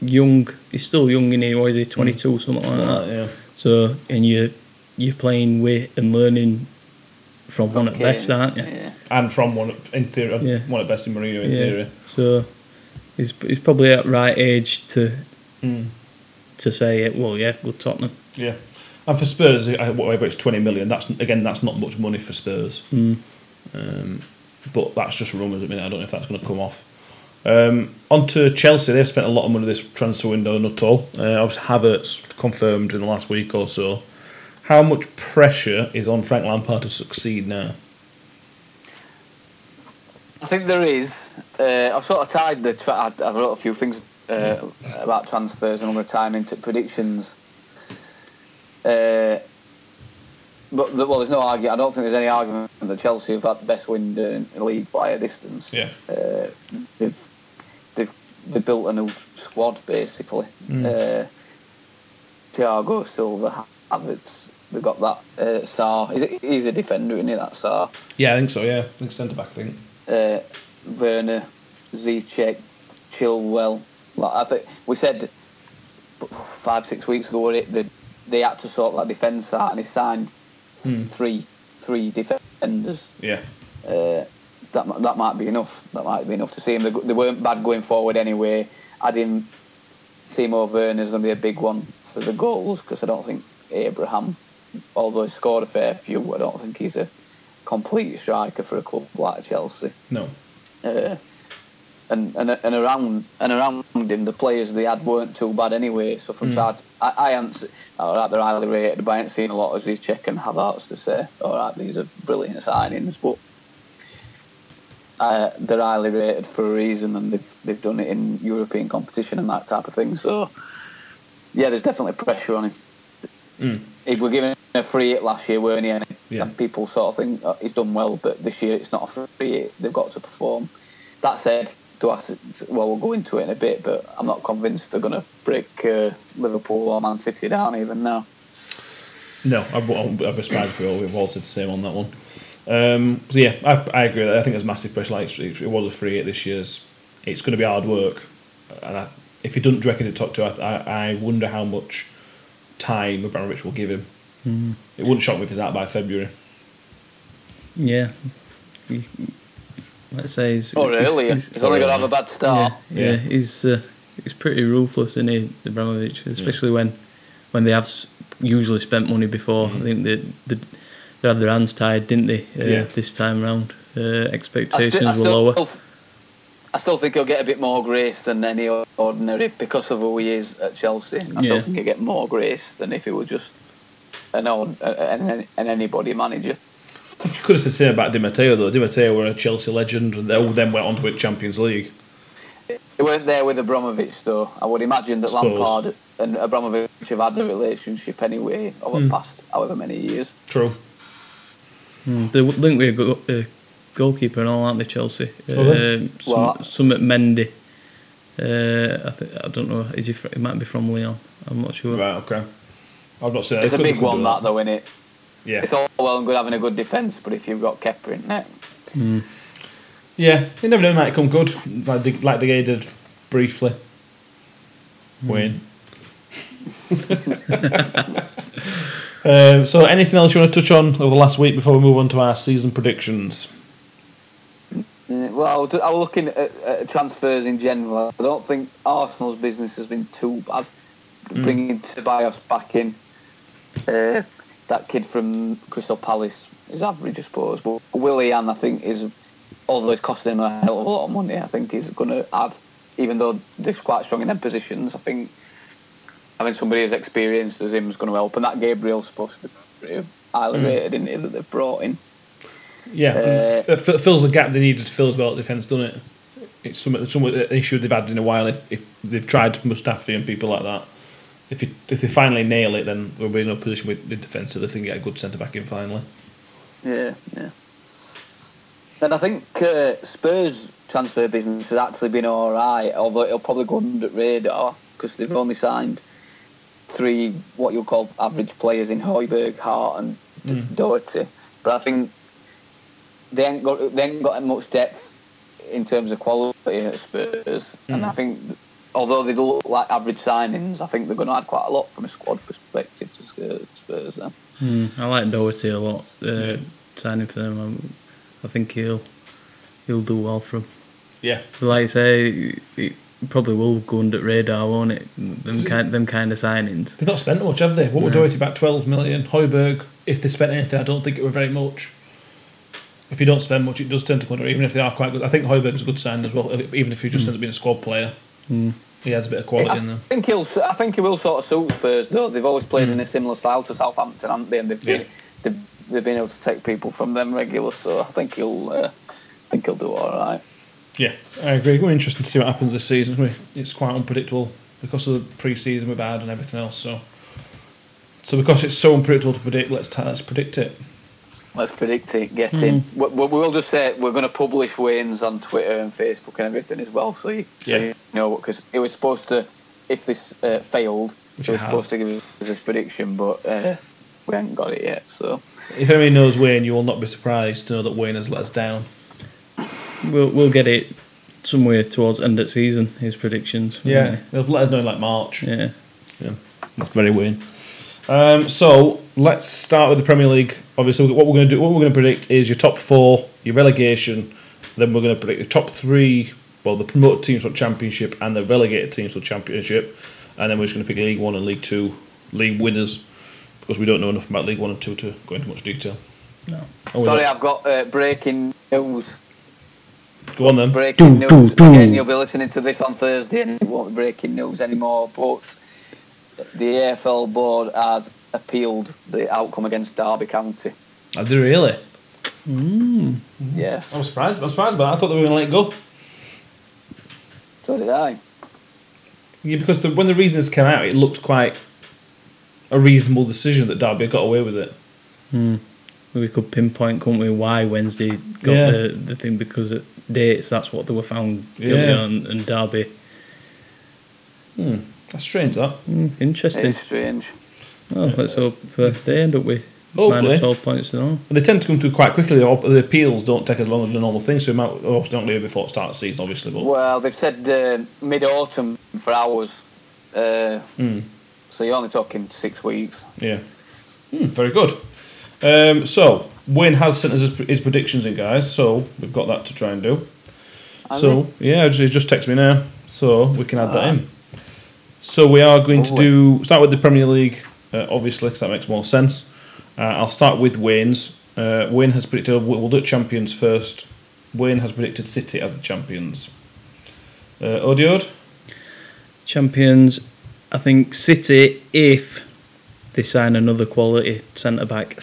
young. He's still young in here. Or is he twenty two something like that? yeah. So and you you're playing with and learning from one at Okay, best, aren't you? Yeah. And from one in theory, Yeah. one at best in Mourinho in Yeah. theory. So he's he's probably at right age to Mm. to say, it. well, yeah, good Tottenham. Yeah. And for Spurs, whatever it's twenty million. That's again, that's not much money for Spurs. Mm. Um, but that's just rumours at the minute. I don't know if that's going to come off. Um, on to Chelsea. They've spent a lot of money this transfer window, not all. Uh, obviously, Havertz confirmed in the last week or so. How much pressure is on Frank Lampard to succeed now? I think there is. Uh, I've sort of tied the. Tra- I've wrote a few things uh, about transfers and I'm going to tie them into predictions. Uh, but well, there's no argument. I don't think there's any argument that Chelsea have had the best win in the league by a distance. Yeah. Uh, they've, they've they've built a new squad basically. Uh, Thiago Silva, Havertz, they've got that uh, Sarr. Is it, he's a defender, isn't he? That Sarr. Yeah, I think so. Yeah, I think centre back. I think. Uh, Werner, Ziyech, Chilwell. Like I think we said five six weeks ago it that they had to sort that defence out, and he signed Hmm. three three defenders. Yeah. Uh, that that might be enough. That might be enough to see him. They, they weren't bad going forward anyway. Adding Timo Werner is going to be a big one for the goals because I don't think Abraham, although he scored a fair few, I don't think he's a complete striker for a club like Chelsea. No. Uh, and, and and around and around him, the players they had weren't too bad anyway. So from Mm. that, I, I haven't. All right, they're highly rated, but I ain't seen a lot of these. Ziyech and Havertz to say, all right, these are brilliant signings, but uh, they're highly rated for a reason, and they've they've done it in European competition and that type of thing. So yeah, there's definitely pressure on him. Mm. He were given a free hit last year, weren't he? And, Yeah. and people sort of think oh, he's done well, but this year it's not a free hit. They've got to perform. That said, do I, well, we'll go into it in a bit, but I'm not convinced they're going to break uh, Liverpool or Man City down even now. No, I've, I've aspired for all. We've all said the same on that one. Um, so yeah, I, I agree. I think there's massive pressure. Like it, it was a free hit this year's. It's going to be hard work, and I, if he doesn't reckon it top two, I, I, I wonder how much time Abramovich will give him. Mm. It wouldn't shock me if he's out by February. Yeah. He- Let's say he's. Or he's- earlier. he's- He's, only going to have a bad start. Yeah, yeah, Yeah. he's uh, he's pretty ruthless, isn't he, Abramovich? Especially when when they have usually spent money before. I think they, they they had their hands tied, didn't they? Uh, Yeah. This time round, uh, I expectations sti- I were lower. still, I still think he'll get a bit more grace than any ordinary because of who he is at Chelsea. I Yeah. still think he'll get more grace than if he were just an old, an, an anybody manager. You could have said the same about Di Matteo though. Di Matteo were a Chelsea legend, and they all then went on to win Champions League. He weren't there with Abramovich, though. I would imagine that Suppose. Lampard and Abramovich have had a relationship anyway over Hmm. the past however many years. True. Mm, they're linked with a go- uh, goalkeeper and all, aren't they, Chelsea? They? Um, some, Well, some at Mendy. Uh, I, th- I don't know. Is he? Fr- he might be from Lyon. I'm not sure. Right. Okay. I've not seen. It's a big one, that, though, isn't it? Yeah. It's all well and good having a good defence, but if you've got Kepa in net, Mm. Yeah, you never know, it might come good, like the, like the guy did briefly. Wayne. <laughs> um, so, anything else you want to touch on over the last week before we move on to our season predictions? Uh, Well, I was, I looking at, at transfers in general. I don't think Arsenal's business has been too bad. Bringing Tobias back in, uh, that kid from Crystal Palace is average, I suppose. But Willian, I think, is although it's costing him a hell of a lot of money, I think he's going to add. Even though they're quite strong in their positions, I think having somebody as experienced as him is going to help. And that Gabriel's supposed to be pretty highly Mm. rated in it that they've brought in. Yeah, Uh, it fills the gap they needed to fill as well at defence, doesn't it? It's some, some issue they've had in a while. If, if they've tried Mustafi and people like that, if you, if they finally nail it, then we'll be in a position with the defence so they can get a good centre back in finally. Yeah, yeah. And I think uh, Spurs transfer business has actually been all right, although it'll probably go under radar because they've only signed three what you'll call average players in Højbjerg, Hart, and Mm. Doherty. But I think they ain't got they ain't got much depth in terms of quality at Spurs, and Mm. I think although they do look like average signings, I think they're going to add quite a lot from a squad perspective to Spurs. Spurs then. Mm, I like Doherty a lot. Uh, Signing for them, I'm, I think he'll he'll do well for them. Yeah, But like I say, it probably will go under radar, won't it? Them kind, them kind of signings. they've not spent much, have they? What were No. Doherty about twelve million? Højbjerg, if they spent anything, I don't think it were very much. If you don't spend much, it does tend to come under, even if they are quite good. I think Højbjerg's a good sign as well, even if he just ends up being a squad player. Mm. He has a bit of quality I in there. think he'll. I think he will sort of suit Spurs though. They've always played in a similar style to Southampton, haven't they? And they've been, Yeah. they've, they've been able to take people from them regular. So I think he'll. Uh, I think he'll do all right. Yeah, I agree. Be interesting to see what happens this season. It's quite unpredictable because of the pre-season we've had and everything else. So, so because it's so unpredictable to predict, let's t- let's predict it. Let's predict it. Get in. We, we- we'll just say we're going to publish Wayne's on Twitter and Facebook and everything as well. So you, so Yeah. you know because it was supposed to. If this uh, failed, Which it it was has. supposed to give us this prediction, but uh, we haven't got it yet. So If anybody knows Wayne, you will not be surprised to know that Wayne has let us down. We'll we'll get it somewhere towards end of season. His predictions. Yeah, they'll let us know in like March. Yeah. That's very Wayne. Um, so let's start with the Premier League. Obviously, what we're going to do, what we're going to predict is your top four, your relegation. Then we're going to predict the top three, well, the promoted teams for Championship and the relegated teams for Championship, and then we're just going to pick League One and League Two league winners because we don't know enough about League One and Two to go into much detail. No. Oh, sorry, don't. I've got uh, breaking news. go on then. Breaking Do, news. do, do. Again, you'll be listening to this on Thursday, and it won't be breaking news anymore. But the EFL board has appealed the outcome against Derby County. I do really. Mm. Yes, I'm surprised. I'm surprised, but I thought they were going to let it go. so did I. Yeah, because the, when the reasons came out, it looked quite a reasonable decision that Derby got away with it. Mm. We could pinpoint, couldn't we, why Wednesday got Yeah. the, the thing because at dates that's what they were found guilty Yeah. on, and Derby. Hmm. That's strange. That. Mm, interesting. It's strange. Oh, let's hope uh, they end up with Hopefully. minus twelve points and all. But they tend to come through quite quickly. The, the appeals don't take as long as the normal thing, so we might obviously don't leave before the start of the season, obviously. But Well, they've said uh, mid autumn for ours. Uh, Hmm. so you're only talking six weeks. yeah, Hmm, very good. Um, so Wayne has sent us his, his predictions in, guys. So we've got that to try and do. Has so yeah, he just text me now, so we can add that in. So we are going to do start with the Premier League, uh, obviously, because that makes more sense. Uh, I'll start with Wayne's. Uh, Wayne has predicted we'll we'll do champions first. Wayne has predicted City as the champions. Uh, Odiod, Champions, I think City if they sign another quality centre back.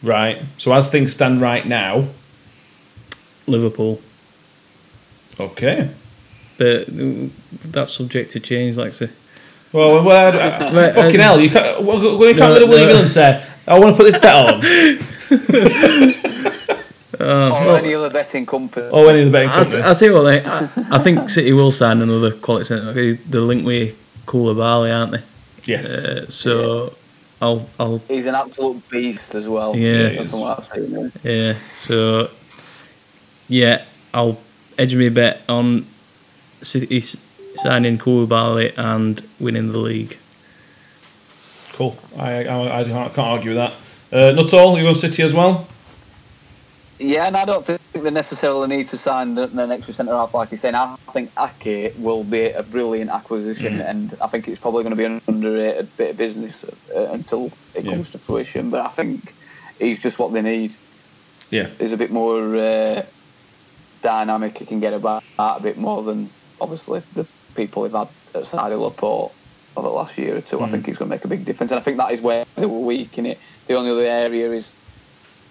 right. So as things stand right now, Liverpool, okay. But uh, that's subject to change. Like I say, Well, well I, <laughs> I, fucking uh, hell, you can't, well, you can't no, go to William no. Hill and say, I want to put this bet on. Uh, <laughs> or any other betting company. or any of the betting I'll, company. I'll tell you what, like, I, I think City will sign another quality centre. back. They're linked with Koulibaly, aren't they? yes. Uh, so I'll I'll He's an absolute beast as well. Yeah. he That's what I've seen. Yeah, so yeah, I'll edge me a bet on City s- signing Koulibaly and winning the league. Cool. I, I, I can't can't argue with that. Uh, Nuttall. You go City as well. Yeah, and I don't think they necessarily need to sign the, an extra centre half like you're saying. I think Ake will be a brilliant acquisition, Mm. and I think it's probably going to be an underrated bit of business uh, until it Yeah. comes to fruition. But I think he's just what they need. Yeah. He's a bit more uh, dynamic. He can get about a bit more than obviously the people they've had outside of Laporte over the last year or two. I Mm. think he's going to make a big difference, and I think that is where they were weak in it. The only other area is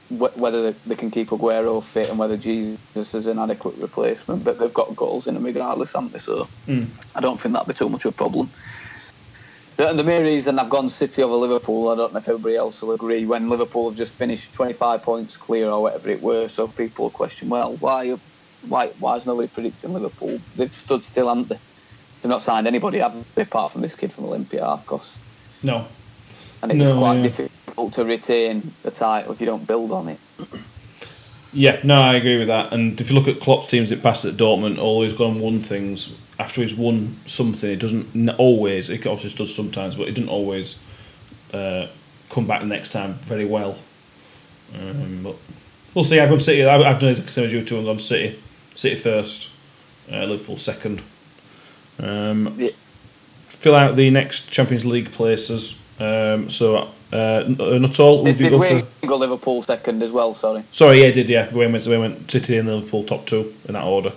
wh- whether they, they can keep Aguero fit and whether Jesus is an adequate replacement. But they've got goals in them regardless, haven't they? So Mm. I don't think that'd be too much of a problem. The, the main reason I've gone City over Liverpool, I don't know if everybody else will agree, when Liverpool have just finished 25 points clear or whatever it were, so people question, well, why why why is nobody predicting Liverpool? They've stood still, haven't they? They've not signed anybody, have they, apart from this kid from Olympiacos. No. And it's No, quite yeah. difficult to retain the title if you don't build on it. Yeah, no, I agree with that. And if you look at Klopp's teams that passed at Dortmund, always gone and won things. After he's won something, it doesn't always. It obviously does sometimes, but it doesn't always uh, come back the next time very well. Um, but we'll see. I've gone City. I've, I've done the same as you two. I've gone City. City first. Uh, Liverpool second. Um, Yeah. Fill out the next Champions League places. Um, so uh, uh, Nuttall. Would Did, you did go we for? go Liverpool second as well, sorry? Sorry, yeah, did yeah. We went, we went City and Liverpool top two in that order.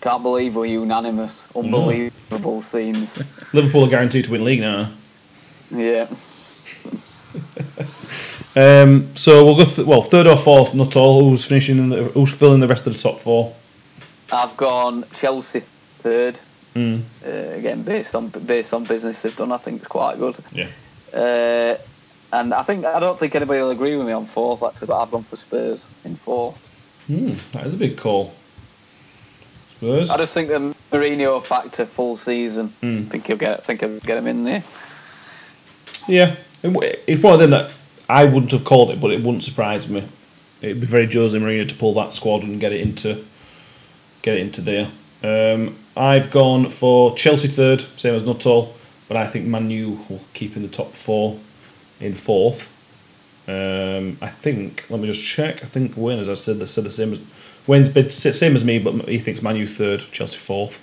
Can't believe we're unanimous. Unbelievable scenes. Liverpool are guaranteed to win league now. Yeah. <laughs> Um, so we'll go th- well third or fourth, Nuttall. Who's finishing? In the, who's filling the rest of the top four? I've gone Chelsea third. Mm. Uh, again, based on based on business they've done, I think it's quite good. Yeah. Uh, and I think I don't think anybody will agree with me on fourth actually, but I've gone for Spurs in fourth. Mm, that is a big call. Spurs. I just think the Mourinho factor full season. Mm. I think he'll get. I think he'll get him in there. Yeah, It's one of them that I wouldn't have called it, but it wouldn't surprise me. It'd be very Jose Mourinho to pull that squad and get it into get it into there. Um, I've gone for Chelsea third, same as Nuttall, but I think Manu will keep in the top four in fourth. Um, I think. Let me just check. I think Wayne, as I said, said the same as Wayne's bid same as me, but he thinks Manu third, Chelsea fourth.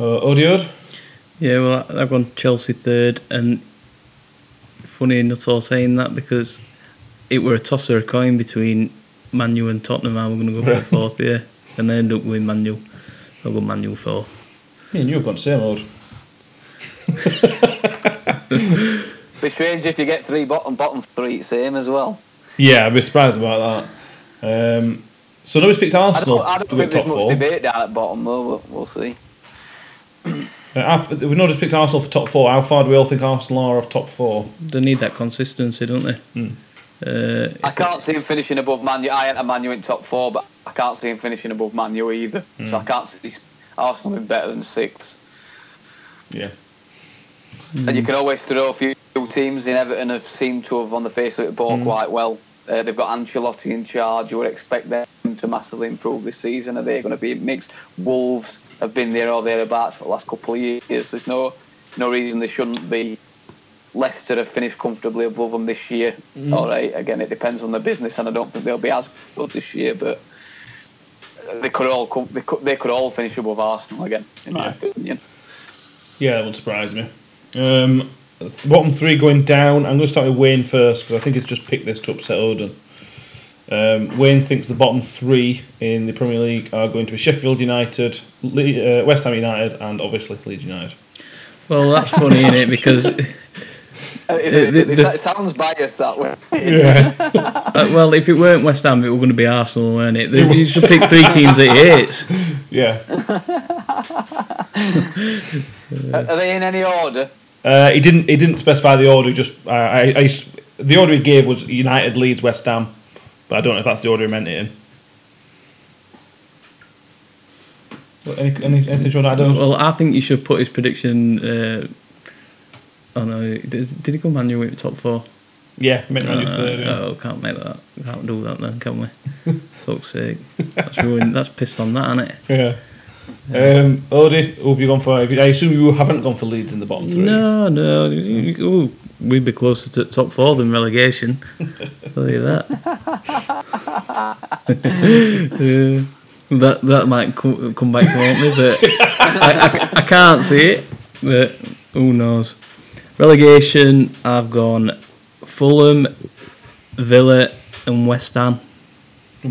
Uh, Odiod? Yeah, well, I've gone Chelsea third, and funny Nuttall saying that because it were a toss of a coin between Manu and Tottenham. I were going to go for <laughs> fourth, yeah, and I ended up with Manu. I'll go Manu fourth. Me and you have gone same old. <laughs> Be strange if you get three bottom bottom three same as well. Yeah, I'd be surprised about that. Um, so nobody's picked Arsenal. I don't, I don't to think get there's top much four. debate down at bottom though. We'll, we'll see. Uh, after- we've not just picked Arsenal for top four. How far do we all think Arsenal are of top four? They need that consistency, don't they? Hmm. Uh, I can't see him finishing above Manu. I enter Manu in top four, but I can't see him finishing above Manu either. So I can't see Arsenal being better than six. Yeah. And you can always throw a few teams in Everton have seemed to have on the face of it ball quite well. Uh, they've got Ancelotti in charge. You would expect them to massively improve this season. Are they going to be mixed? Wolves have been there or thereabouts for the last couple of years. There's no no reason they shouldn't be. Leicester have finished comfortably above them this year. All right, again, it depends on the business, and I don't think they'll be as good this year, but they could all come, they could they could all finish above Arsenal again, in my Yeah. opinion. Yeah, that would surprise me. Um, bottom three going down. I'm going to start with Wayne first because I think it's just picked this to upset Odin. Um, Wayne thinks the bottom three in the Premier League are going to be Sheffield United, Le- uh, West Ham United, and obviously Leeds United. well, that's funny, isn't it? Because <laughs> Uh, it, it- the- it- the- it sounds biased that way. Yeah. <laughs> Uh, well, if it weren't West Ham, it were going to be Arsenal, weren't it? They used to pick three teams that he <laughs> hates. yeah. Are are they in any order? Uh, he didn't. He didn't specify the order. Just I, I, I s- the order he gave was United, Leeds, West Ham, but I don't know if that's the order he meant it in. What, Any, any, anything you want to add? Oz? Well, I think you should put his prediction. Uh, oh no, did, did he go Manu with top four? Yeah, meant Man U Uh, third. Yeah. Oh, can't make that. Can't do that then, can we? <laughs> Fuck's sake. That's ruined. That's pissed on that, isn't it? Yeah. Um, Odie, who have you gone for? I assume you haven't gone for Leeds in the bottom three. No, no. you- you- ooh, we'd be closer to top four than relegation. <laughs> Tell you that. Yeah. <laughs> that that might co- come back to haunt me, but I, I, I can't see it. But who knows? Relegation. I've gone Fulham, Villa, and West Ham.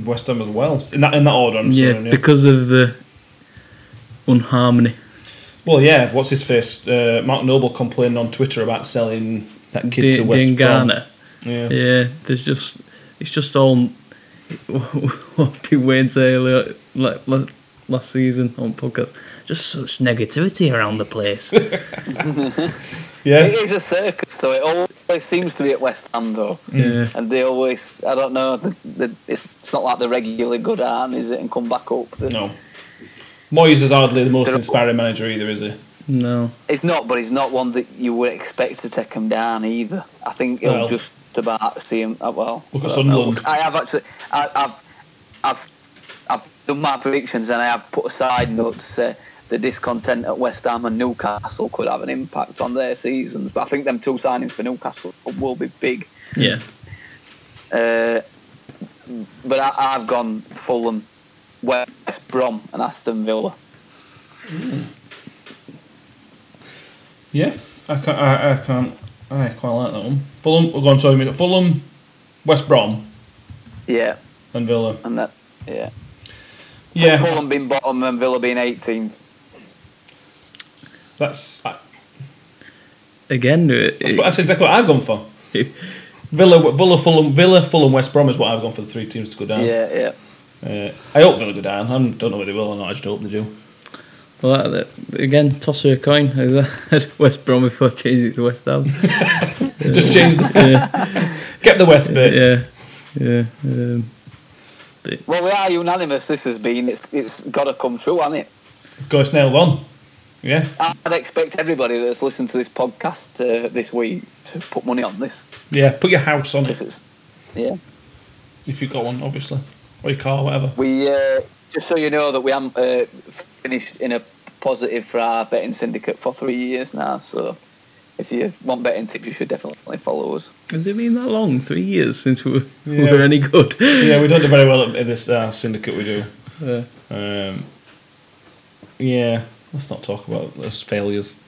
West Ham as well. In that in that order, I'm yeah, saying. Yeah. because of the unharmony. well, yeah. What's his face? Uh, Mark Noble complaining on Twitter about selling that kid D- to West Dean Yeah. Yeah, there's just it's just all <laughs> what did Wayne say earlier, like, la- last season on podcast? Just such negativity around the place. <laughs> <laughs> Yeah. It is a circus, though. It always seems to be at West Ham, though. yeah, And they always, I don't know, the, the, it's, it's not like they're regularly good aren't, is it? And come back up. No. Moyes is hardly the most inspiring manager either, is he? No, It's not, but it's not one that you would expect to take him down either. I think he'll Well. just about see him. Uh, well, Look at I. Sunderland. I have actually, I, I've, I've, I've done my predictions and I have put a side note to say the discontent at West Ham and Newcastle could have an impact on their seasons. But I think them two signings for Newcastle will be big. yeah, Uh, but I, I've gone Fulham, West Brom, and Aston Villa. Yeah. I can't. I, I can't. I quite like that one. Fulham. We're going. to Sorry, a minute. Fulham, West Brom, Yeah, and Villa. and that. Yeah. Yeah. Fulham being bottom and Villa being 18th. That's. I, again, it, it- that's exactly what I've gone for. <laughs> Villa, Villa, Fulham, Villa, Fulham, West Brom is what I've gone for the three teams to go down. Yeah, yeah. Uh, I hope Villa go down. I don't know whether they will or not. I just hope they do. Well, that, that- again, toss her a coin. <laughs> West Brom before changing it to West Ham. <laughs> Just change the yeah, <laughs> get the West bit. yeah, yeah. Um, Well, we are unanimous. This has been. It's it's got to come true, hasn't it? Go snailed on. Yeah. I'd expect everybody that's listened to this podcast uh, this week to put money on this. Yeah. Put your house on it it's, yeah. if you've got one, obviously, or your car, whatever. We uh, just so you know that we haven't uh, finished in a positive for our betting syndicate for three years now. So if you want betting tips, you should definitely follow us. Has it been that long? Three years since we were, we Yeah. were any good? yeah, we don't do very well at this uh, syndicate. We do. Yeah. Um, yeah, let's not talk about those failures. <laughs>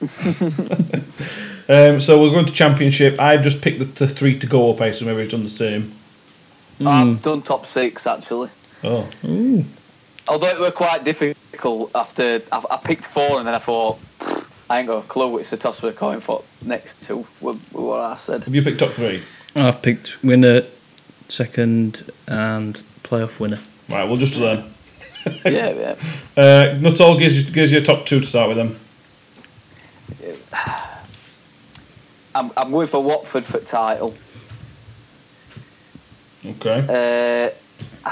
um, so we're going to championship. I've just picked the, the three to go up. I assume everybody's done the same. I've done top six actually. Oh, Ooh. Although it were quite difficult after I, I picked four and then I thought I ain't got a clue which the toss we're going for next two were, were what I said. have you picked top three? I've picked winner, second, and playoff winner. Right, we'll just do them. <laughs> yeah, yeah. <laughs> Uh, Nuttall gives you, gives you a top two to start with them. <sighs> I'm, I'm going for Watford for title. Okay. Uh,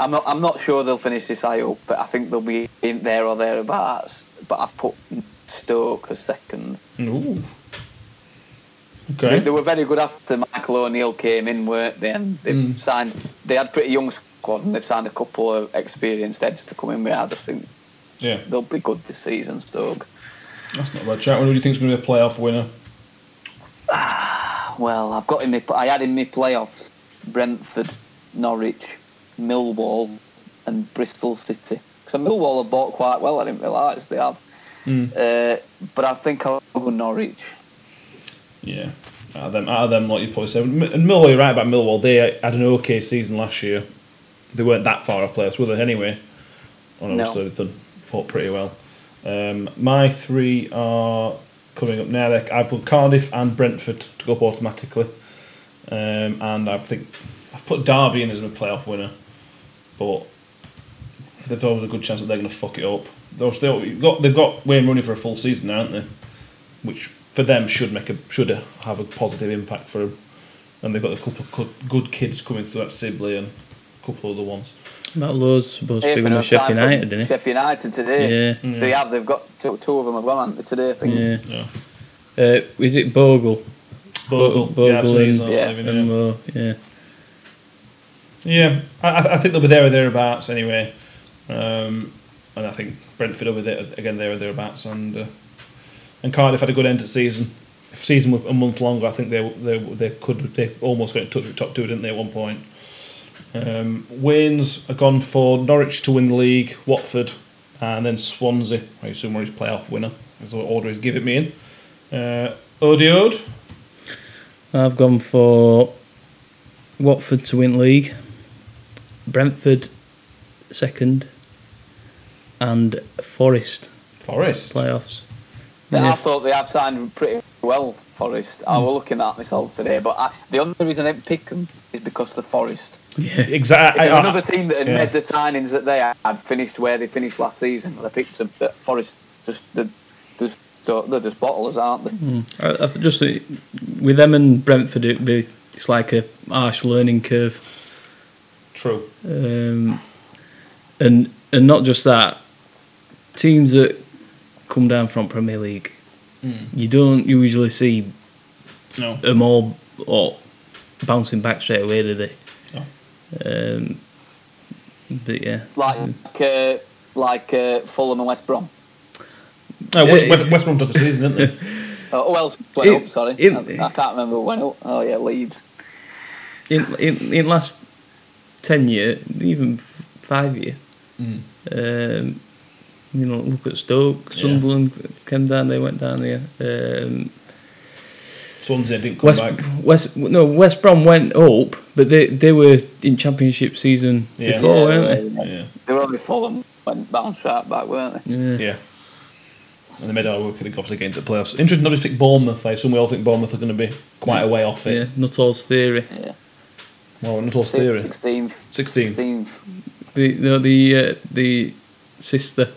I'm not. I'm not sure they'll finish this high up, but I think they'll be in there or thereabouts. But I've put Stoke as second. Ooh. They, Okay. they were very good after Michael O'Neill came in, weren't they? And they Mm. signed. They had pretty young squad, and they've signed a couple of experienced heads to come in with. I just think Yeah, they'll be good this season. Stoke. that's not a bad chat. Who do you think's going to be a playoff winner? Ah, <sighs> Well, I've got in my. I had in my playoffs Brentford, Norwich, Millwall, and Bristol City. Because Millwall have bought quite well. I didn't realise they have. Mm. Uh, but I think I'll go Norwich. Yeah. Out of them, out of them, like you probably said, and Millwall, you're right about Millwall. They had an okay season last year. They weren't that far off playoffs, were they? Anyway, and No. obviously they've done fought pretty well. Um, my three are coming up now. I put Cardiff and Brentford to go up automatically, um, and I think I've put Derby in as a playoff winner, but there's always a good chance that they're going to fuck it up. They're still you've got they've got Wayne Rooney for a full season, now, haven't they? Which for them should make a should have a positive impact for them. And they've got a couple of good- good kids coming through that Sibley and a couple of other ones. That load's supposed to be Hey, with for Sheffield United, for didn't it? Sheffield United today. Yeah. They have. They've got two, two of them have gone haven't they, today. I think. Yeah. Yeah. Uh, is it Bogle? Bogle, Bogle yeah, so and- Yeah. And. Mo, yeah. Yeah, I, I- think they'll be there or thereabouts anyway. Um, and I think Brentford be there again there or thereabouts. And uh, and Cardiff had a good end to the season. If season were a month longer, I think they they they could they almost got in touch with top two, didn't they, at one point? Um, Waynes are gone for Norwich to win the league, Watford, and then Swansea. I assume are his playoff winner. Is what order he's given me in. Uh, Odiode, I've gone for Watford to win league, Brentford second, and Forest Forest. Yeah, playoffs. I thought they have signed pretty well, Forest. I was looking at myself today, but I, the only reason I didn't pick them is because of the Forest. Yeah. <laughs> Exactly. If another team that had yeah. made the signings that they had finished where they finished last season, I picked them. But Forest just they're just they're just bottlers, aren't they? Mm. I, I just with them and Brentford, it'd be it's like a harsh learning curve, True. um, and and not just that. Teams that come down from Premier League, you don't usually see No. them all or bouncing back straight away, do they? No. Um, but yeah, Like uh, like uh, Fulham and West Brom. No, West, Uh, West, West Brom took a season, didn't they? <laughs> Oh, well, went It- up? Sorry, it- I, I can't remember who went up. Oh yeah, Leeds. in in in last ten year, even five year, um, you know, look at Stoke, Yeah. Sunderland came down, they went down there. Um, Swansea didn't come West back. West no West Brom went up, but they they were in Championship season Yeah. before, Yeah, weren't yeah. Yeah, They were only Fulham went bounced right back, weren't they? they? Yeah. yeah. And they made our work, I think, obviously getting to the playoffs. Interesting, nobody's picked Bournemouth. I assume we all think Bournemouth are going to be quite a way off it. Yeah. Nuttall's theory. Yeah. Well, Nuttall theory. 16th. 16th. 16th. The no, the uh, the sister.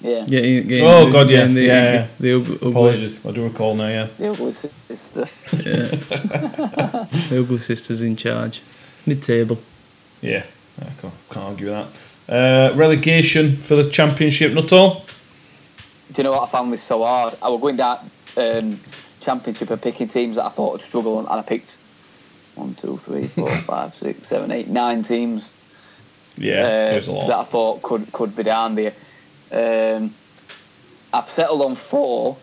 Yeah. Getting, getting Oh, the, God, yeah. getting The, Yeah, yeah. The, the ugly, ugly, Apologies, I do recall now, yeah. The ugly sister. yeah. <laughs> the ugly sisters in charge. Mid table. Yeah, I can't, can't argue with that. Uh, relegation for the Championship, Nuttall? Do you know what? I found this so hard. I was going down um, championship and picking teams that I thought would struggle, and I picked one, two, three, four, <laughs> five, six, seven, eight, nine teams Yeah, uh, a lot. that I thought could could be down there. Um, I've settled on four.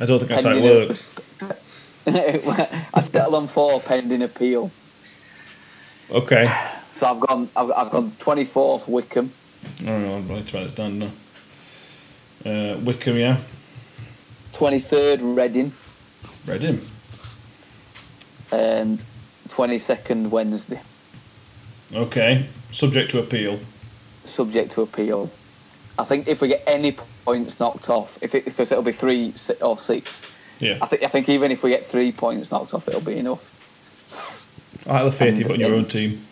I don't think that's how it works. <laughs> I've settled on four pending appeal. Okay. So I've gone. I've, I've gone twenty fourth Wycombe, I don't know. I'm going to try this down now. Uh, Wycombe, yeah. twenty third Reading, Reading. and twenty second Wednesday. Okay. Subject to appeal. subject to appeal. I think if we get any points knocked off, if, it, if it'll be three or six, Yeah. I think I think even if we get three points knocked off, it'll be enough. I the faith you've got your own team.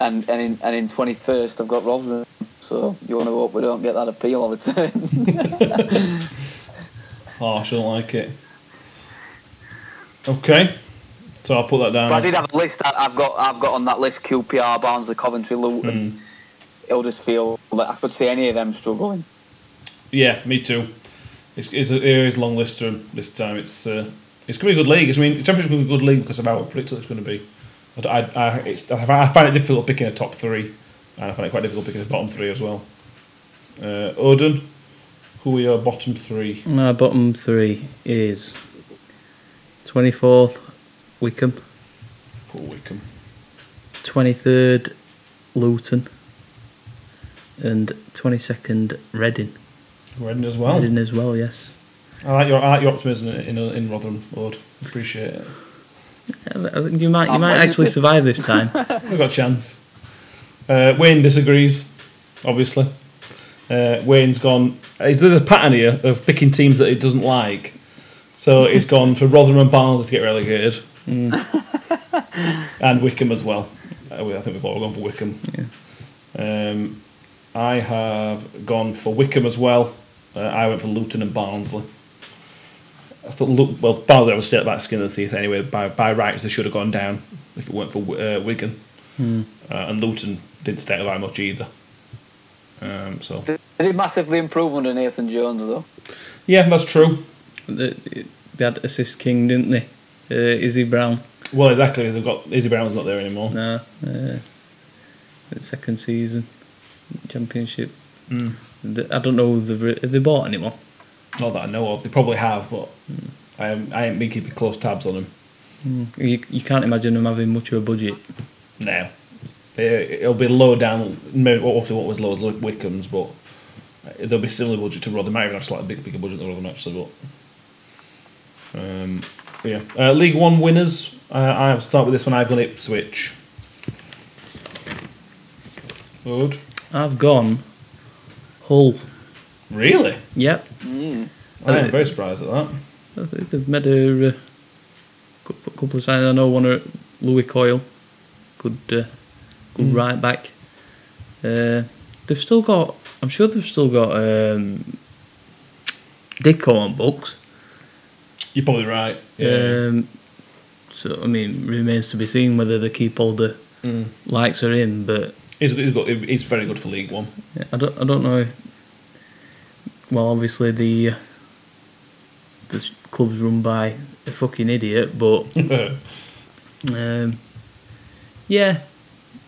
And and in and in twenty first, I've got Rotherham. So you want to hope we don't get that appeal <laughs> overturned. Harsh, I don't like it. Okay. So I'll put that down. but I did have a list. I've got I've got on that list QPR, Barnsley, Coventry, Luton. Mm. It'll just feel that I could see any of them struggling. Yeah, me too. It's, it's a, it is a long list this time. It's uh, it's going to be a good league. I mean, the championship will be a good league because of how predictable it's going to be. I, I, I, it's, I find it difficult picking a top three, and I find it quite difficult picking a bottom three as well. Uh, Odin, who are your bottom three? My bottom three is 24th Wycombe, Poor Wycombe. 23rd Luton, and 22nd Reading. Reading as well. Reading as well, yes. I like your I like your optimism in in, in Rotherham, Lord. Appreciate it. I think you might you I'm might actually survive this time. <laughs> We've got a chance. Uh, Wayne disagrees, obviously. Uh, Wayne's gone. There's a pattern here of picking teams that he doesn't like. So he's gone for Rotherham and Barnsley to get relegated, <laughs> and Wycombe as well. Uh, I think we've all gone for Wycombe. Um, I have gone for Wycombe as well. Uh, I went for Luton and Barnsley. I thought, Lu- well, Barnsley was still back skin of the teeth anyway. By by rights, they should have gone down if it weren't for uh, Wigan. Uh, and Luton didn't stay by much either. Um, so They did massively improve under Nathan Jones though. yeah, that's true. they, they had assist king, didn't they? Uh, Izzy Brown. Well, exactly. They've got Izzy Brown's not there anymore. No, uh, second season championship. Mm. The- I don't know the have they bought anyone. Not that I know of. They probably have, but I am, I ain't been keeping close tabs on them. You, you can't imagine them having much of a budget. No, it, it'll be low down. Maybe obviously what was low was Wycombe's, but there'll be similar budget to Rotherham. Might even have a slightly big, bigger budget than Rotherham actually, but. Um, but yeah, uh, League One winners. Uh, I'll start with this one. I've gone Ipswich. Good. I've gone Hull. Really? Yep, Mm. I am very surprised at that. I think they've made a uh, couple couple of signs. I know one of Lewie Coyle, good, uh, good Mm. right back. Uh, they've still got. I'm sure they've still got um, Dicko on books. You're probably right. Yeah. Um, so I mean, remains to be seen whether they keep all the Mm. likes are in. But He's, he's, got, he's very good for League One. I don't. I don't know. If, well, obviously the the club's run by a fucking idiot, but <laughs> um, yeah,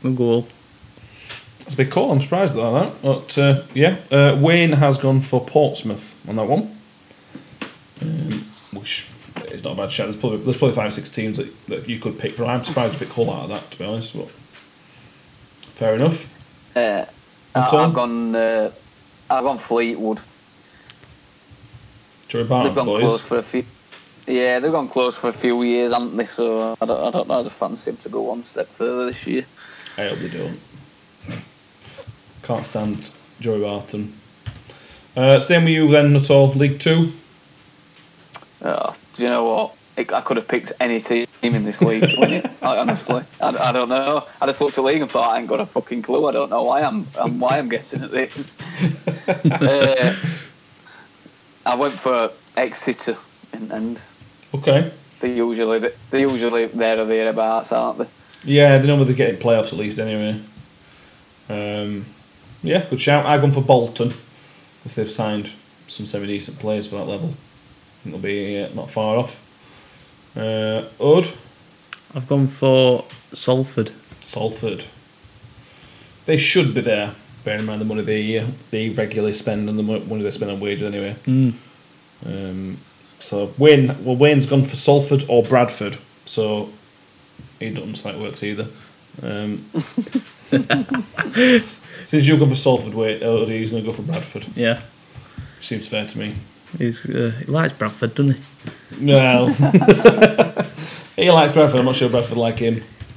a goal. That's a big call. I'm surprised at that. But uh, yeah, uh, Wayne has gone for Portsmouth on that one, is not a bad shout. There's probably there's probably five or six teams that, that you could pick from. I'm surprised you picked Hull out of that, to be honest. But fair enough. Uh, I, I've gone. Uh, I've gone Fleetwood. Joey They've Barnes gone close for a few. Yeah, they've gone close for a few years, haven't they? So I don't, I don't know. I just fancy them to go one step further this year. I hope they don't. Can't stand Joey Barton. Uh, staying with you then, at all. League Two. Uh, do you know what? I I could have picked any team in this league to win it. <laughs> I, honestly, I, I don't know. I just looked at the league and thought I ain't got a fucking clue. I don't know why I'm, I'm why I'm guessing at this. <laughs> uh, I went for Exeter in end. Okay. They usually they usually there or thereabouts, aren't they? Yeah, they know whether they're getting playoffs at least anyway. Um, yeah, good shout. I've gone for Bolton because they've signed some semi decent players for that level. I think they'll be uh, not far off. Uh, Odd, I've gone for Salford. Salford. They should be there, bearing in mind the money they they regularly spend and the money they spend on wages anyway. Mm. Um, so Wayne, well, Wayne's gone for Salford or Bradford, so he doesn't like works either. Um, <laughs> since you've gone for Salford, oh, he's going to go for Bradford. Yeah, Seems fair to me. He's uh, he likes Bradford, doesn't he? No. <laughs> he likes Bradford. I'm not sure Bradford like him. <laughs>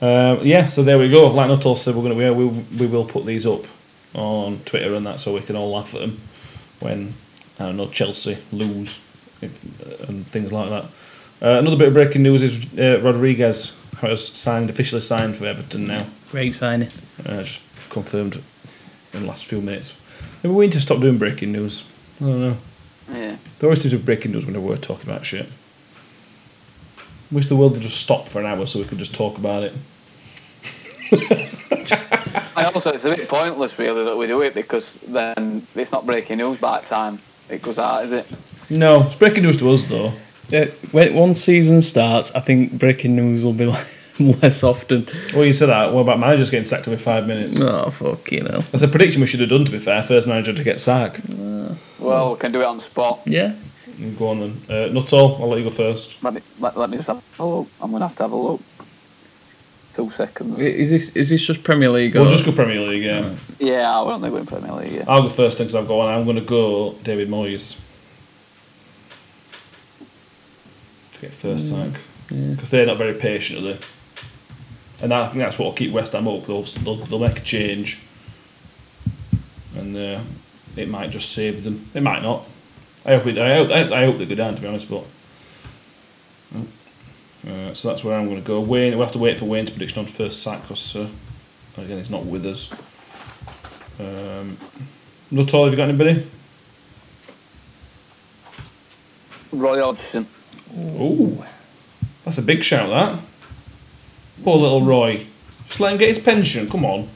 um, yeah, so there we go. Like Nuttall said, we're gonna we, we, we will put these up on Twitter and that, so we can all laugh at them when I don't know Chelsea lose if, and things like that. Uh, another bit of breaking news is uh, Rodriguez has signed officially signed for Everton now. Great signing. Uh, just confirmed in the last few minutes. Maybe we need to stop doing breaking news. I don't know. Yeah. There always seems to be breaking news whenever we're talking about shit. Wish the world would just stop for an hour so we could just talk about it. I also, it's a bit pointless, really, that we do it because then it's not breaking news by the time it goes out, is it? No, it's breaking news to us though. Uh, when once season starts, I think breaking news will be like <laughs> less often. Well, you said that. What about managers getting sacked every five minutes? Oh fuck, you know. That's a prediction we should have done. To be fair, first manager to get sacked. Well, we can do it on the spot. Yeah. Go on then. Uh, Nuttall, I'll let you go first. Let me, let, let me just have a look. I'm going to have to have a look. Two seconds. Is this is this just Premier League? We'll or- just go Premier League. Yeah, Yeah, we're only going Premier League, yeah. I'll go first because I've got one. I'm going to go David Moyes to get first sack yeah. because they're not very patient, are they? And I think that's what will keep West Ham up. They'll, they'll, they'll make a change, and uh, it might just save them. It might not. I hope it, I hope I, hope they go down to be honest, but. Uh, so that's where I'm going to go. Wayne, we'll have to wait for Wayne's prediction on first sack because uh, again he's not with us. Um, Nuttall, have you got anybody? Roy Hodgson. Oh, that's a big shout. That poor little Roy. Just let him get his pension. Come on.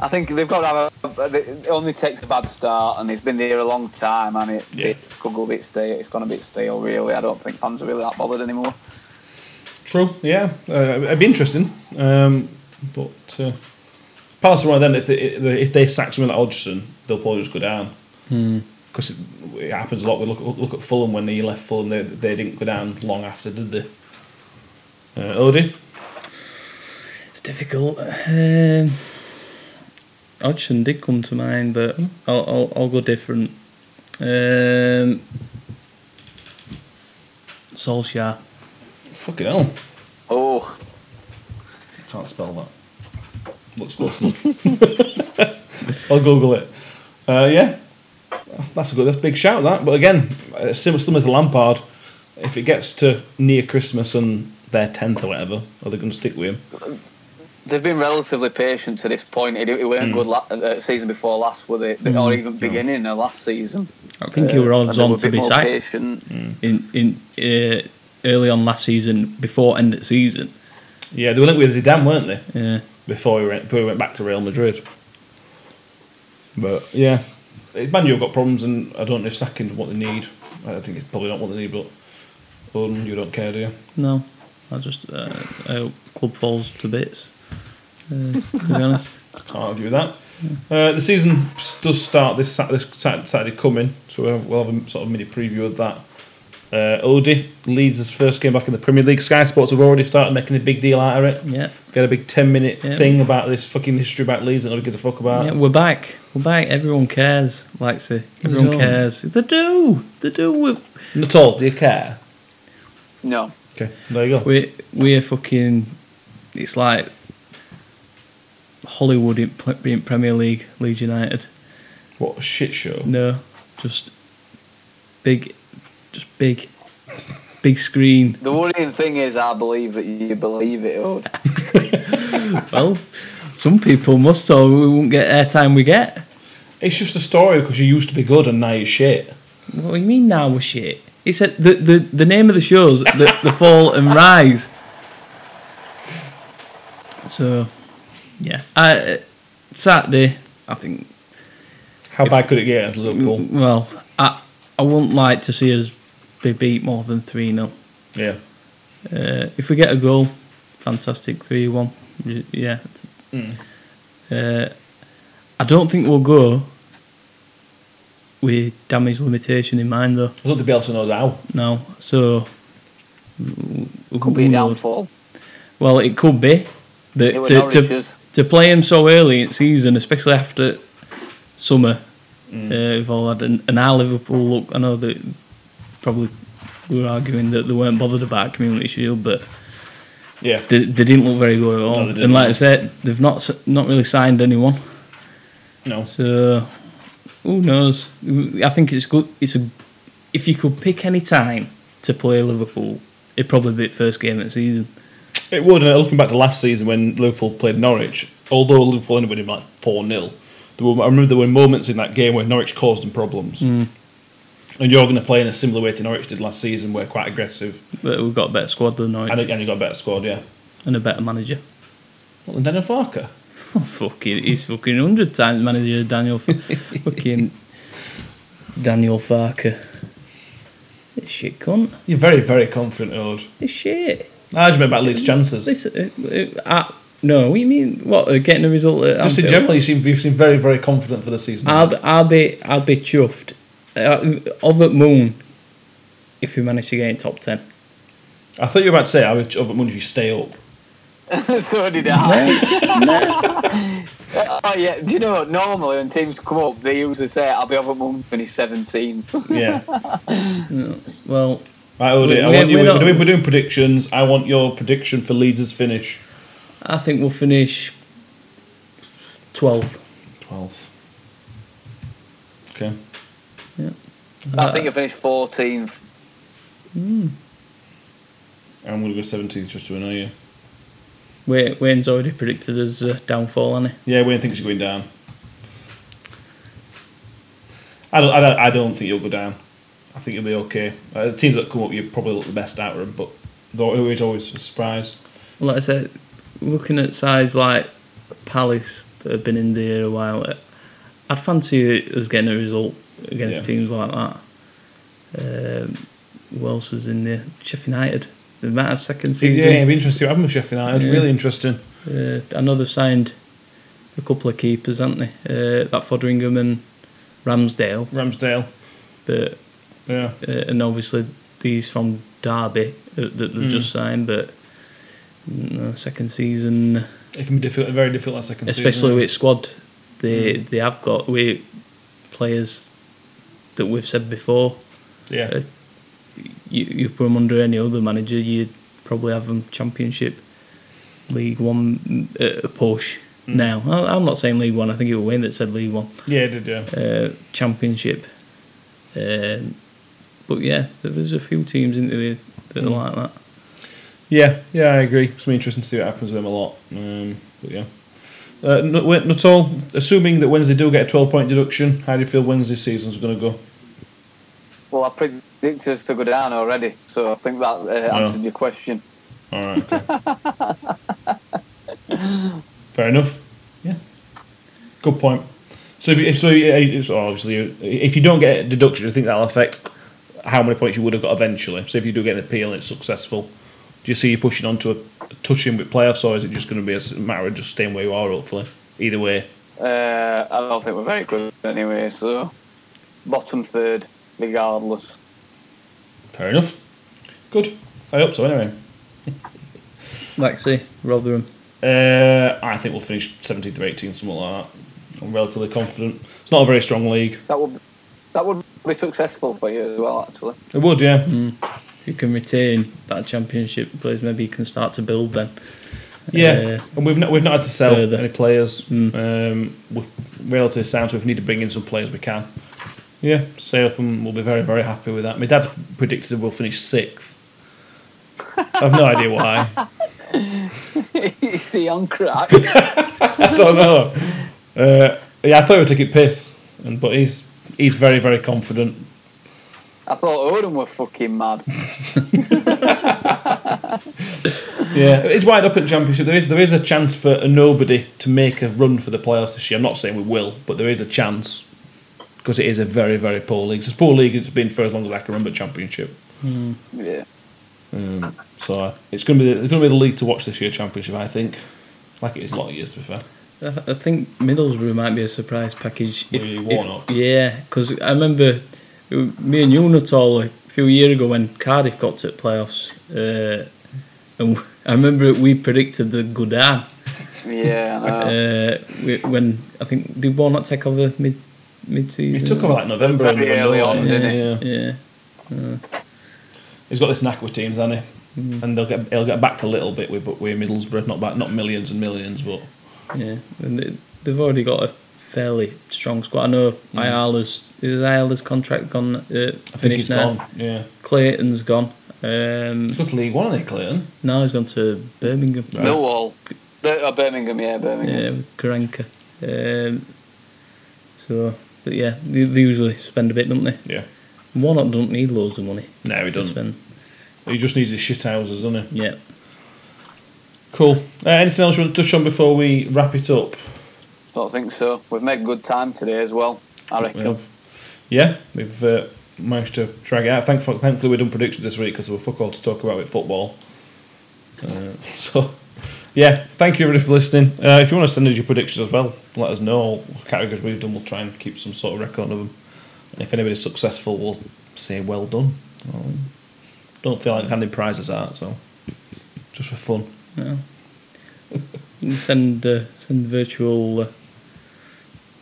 I think they've got to have a. It only takes a bad start, and he's been there a long time, and it, Yeah. it could go a bit stale. It's gone a bit stale, really. I don't think fans are really that bothered anymore. True. Yeah, uh, it'd be interesting. Um, but uh, Palace are one of them. If they if they sack someone like Hodgson, they'll probably just go down. Hmm. Because it, it happens a lot. We look look at Fulham when he left Fulham. They they didn't go down long after, did they? Uh, Odie. It's difficult. Um, Hodgson did come to mind, but I'll I'll, I'll go different. Um, Solskjaer. Fucking hell. Oh, Can't spell that. Looks close enough. <laughs> I'll Google it. Uh, yeah, that's a good, that's a big shout. That, but again, uh, similar, similar to Lampard, if it gets to near Christmas and they're tenth or whatever, are they going to stick with him? They've been relatively patient to this point. It, it weren't Mm. good la- uh, season before last, were they? Mm, Or even beginning of last season. I think he Uh, were and odds they on were to be more sacked patient. in in uh, early on last season before end of season. Yeah, they were linked with Zidane, weren't they? Yeah. Before we went, before he went back to Real Madrid. But yeah, Man U have got problems, and I don't know if sacking what they need. I think it's probably not what they need, but Odin, you don't care, do you? No, I just uh, I hope club falls to bits. Uh, to be honest. I Can't argue with that. Uh, the season does start this, Sat- this Saturday coming, so we'll have, we'll have a sort of mini preview of that. Uh, Odie his first game back in the Premier League. Sky Sports have already started making a big deal out of it. Yeah. They had a big 10 minute Yeah. thing about this fucking history about Leeds that nobody gives a fuck about. Yeah, we're back. We're back. Everyone cares. Like say, everyone don't. cares. They do. They do. We're, Nuttall, do you care? No. Okay, there you go. we're, we're fucking. It's like Hollywood in, P- being Premier League, Leeds United. What a shit show. No, just big, just big, big screen. The worrying thing is, I believe that you believe it. Oh, <laughs> Well, some people must, or we won't get airtime we get. It's just a story because you used to be good and now you're shit. What do you mean now we're shit? He said the, the, the name of the show's the, the Fall and Rise. So, yeah. I, uh, Saturday, I think How If- bad could it get against Liverpool? Well, I I wouldn't like to see us be beat more than three 0 Yeah. uh, If we get a goal, fantastic, three one. Yeah. Mm. Uh, I don't think we'll go with damage limitation in mind though. I don't think Bielsa knows how. No, so w- Could be a downfall. Well, it could be, but It was to, to Norwich's. To play him so early in season, especially after summer, Mm. uh, we've all had an, our Liverpool look. I know that probably we were arguing that they weren't bothered about Community Shield, but Yeah. they, they didn't look very good at all. No, and like I said, they've not not really signed anyone. No. So who knows? I think it's good. It's a if you could pick any time to play Liverpool, it'd probably be the first game of the season. It would, and looking back to last season when Liverpool played Norwich, although Liverpool ended up winning like 4 0, I remember there were moments in that game where Norwich caused them problems. Mm. And you're going to play in a similar way to Norwich did last season, where quite aggressive, But we've got a better squad than Norwich and, and, and you got a better squad, yeah. And a better manager. Well, then Daniel Farke. Oh, <laughs> fucking, he's fucking hundred times manager of Daniel. <laughs> fucking Daniel Farke. This shit cunt. You're very, very confident, Ode. This shit. I just meant about Leeds' chances. Listen, uh, uh, uh, no, what do you mean? What uh, getting a result? At just in Anfield? general, you seem, you seem very, very confident for the season. I'll, I'll be I'll be chuffed. Uh, of at Moon, if we manage to get in top ten. I thought you were about to say, I would over moon if you stay up. <laughs> so did I. <laughs> oh yeah, do you know what? Normally when teams come up, they usually say, "I'll be over Moon finish 17th." Yeah. <laughs> Well, Right, Ode, We- I want you, we're we're, not- doing, we're doing predictions. I want your prediction for Leeds' finish. I think we'll finish twelfth. 12th. Okay. Yeah. I think I finished 14th. I'm going to go 17th just to annoy you. Wayne, Wayne's already predicted us uh, downfall, hasn't he? Yeah, Wayne thinks you're going down. I don't, I don't, I don't think you'll go down. I think you'll be okay. Uh, the teams that come up, you probably look the best out of them, but they're always, always a surprise. Well, like I said, looking at sides like Palace that have been in there a while, uh, I'd fancy us getting a result against Yeah. teams like that. Um, who else is in there? Sheffield United. They might have second Yeah, season. it'd be interesting what happened with Sheffield United. Yeah. Really interesting. Uh, I know they've signed a couple of keepers, haven't they? Uh, that Foderingham and Ramsdale. Ramsdale. But Yeah. uh, and obviously these from Derby uh, that they've Mm. just signed, but mm, second season, It can be difficult, very difficult that second especially season. Especially with squad they Mm. they have got we players that we've said before. Yeah. uh, You you put them under any other manager, you'd probably have them Championship, League One uh, push. Mm. Now I'm not saying League One. I think it was Wayne that said League One. Yeah, it did, yeah. uh, championship. Um, but yeah, there's a few teams in there that are Mm. like that. Yeah, yeah, I agree. It's gonna be interesting to see what happens with them a lot. Um, but yeah. Uh, not, wait, Nuttall. Assuming that Wednesday do get a 12 point deduction, how do you feel Wednesday's season's going to go? Well, I predicted us to go down already, so I think that uh, answered your question. All right. Okay. <laughs> Fair enough. Yeah. Good point. So, if, if so, yeah, so obviously, if you don't get a deduction, I think that'll affect how many points you would have got eventually. So, if you do get an appeal and it's successful, do you see you pushing on to a, touching with playoffs, or is it just going to be a matter of just staying where you are? Hopefully, either way. Uh, I don't think we're very good anyway, so bottom third, regardless. Fair enough. Good. I hope so. Anyway, <laughs> Lexi, Rotherham. uh, I think we'll finish 17th or 18th, something like that. I'm relatively confident. It's not a very strong league. That would that would be successful for you as well, actually. It would, yeah. If you can retain that championship players, maybe you can start to build then. Yeah, Uh, and we've not we've not had to sell further. any players. Mm. Um, we're relatively sound, so if we need to bring in some players, we can. Yeah, stay up, and we'll be very very happy with that. My dad's predicted we'll finish sixth. I've no idea why. <laughs> Is he on crack? <laughs> I don't know. Uh, yeah, I thought he would take it piss, and but he's he's very very confident. I thought Odin were fucking mad. <laughs> Yeah, it's wide up at the championship. There is there is a chance for a nobody to make a run for the playoffs this year. I'm not saying we will, but there is a chance. because it is a very very poor league. It's a poor league. It's been for as long as I can remember. Championship. Yeah. Um, so uh, it's going to be the, it's going to be the league to watch this year. Championship, I think. Like it is a lot of years to be fair. I I think Middlesbrough might be a surprise package. With Warnock. yeah, because I remember me and you Nuttall a few years ago when Cardiff got to playoffs, uh, and I remember we predicted the Goodard Yeah, I know. uh, we- when I think did Warnock take over mid mid season? He took over like November. Very and early on, yeah, didn't he? yeah. Yeah, He's got this knack with teams, hasn't he? And they'll get he'll get back a little bit with but with Middlesbrough, not back, not millions and millions, but yeah, and they, they've already got a fairly strong squad. I know Ayala's is Ayala's contract gone uh, I think finished he's now. gone. Yeah, Clayton's gone. Um, he's got to League One, isn't he, Clayton? now he's gone to Birmingham. Right. Millwall. Bir- oh, Birmingham, yeah, Birmingham. Yeah, with Karanka. Um, so, but yeah, they, they usually spend a bit, don't they? Yeah. Warnock doesn't need loads of money. No, he doesn't. spend. He just needs his shit houses, doesn't he? Yeah. Cool. Uh, anything else you want to touch on before we wrap it up? Don't think so. We've made good time today as well. I reckon. have. Yeah, we've uh, managed to drag it out. Thankfully, thankfully we've done predictions this week because there were fuck all to talk about with football. Uh, <laughs> so, yeah, thank you everybody for listening. Uh, if you want to send us your predictions as well, let us know what categories we've done. We'll try and keep some sort of record of them. And if anybody's successful, we'll say well done. Um, don't feel like handing prizes out, so just for fun. Yeah. You <laughs> send uh, send virtual uh,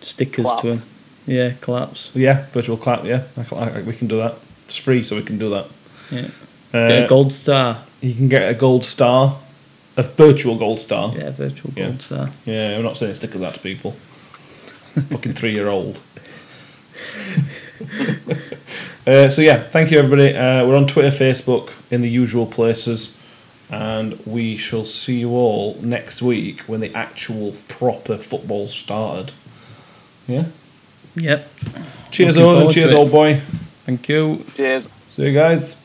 stickers Claps. to him. Yeah, collapse. Yeah, virtual clap. Yeah, I, I, we can do that. It's free, so we can do that. Yeah. Uh, Get a gold star. You can get a gold star, a virtual gold star. Yeah, virtual Yeah. gold star. Yeah, we're not sending stickers out to people. <laughs> Fucking three year old. <laughs> uh, so yeah, thank you everybody. Uh, we're on Twitter, Facebook, in the usual places, and we shall see you all next week when the actual proper football started. Yeah. Yep. Cheers, Looking Owen. Cheers, old boy. Thank you. Cheers. See you guys.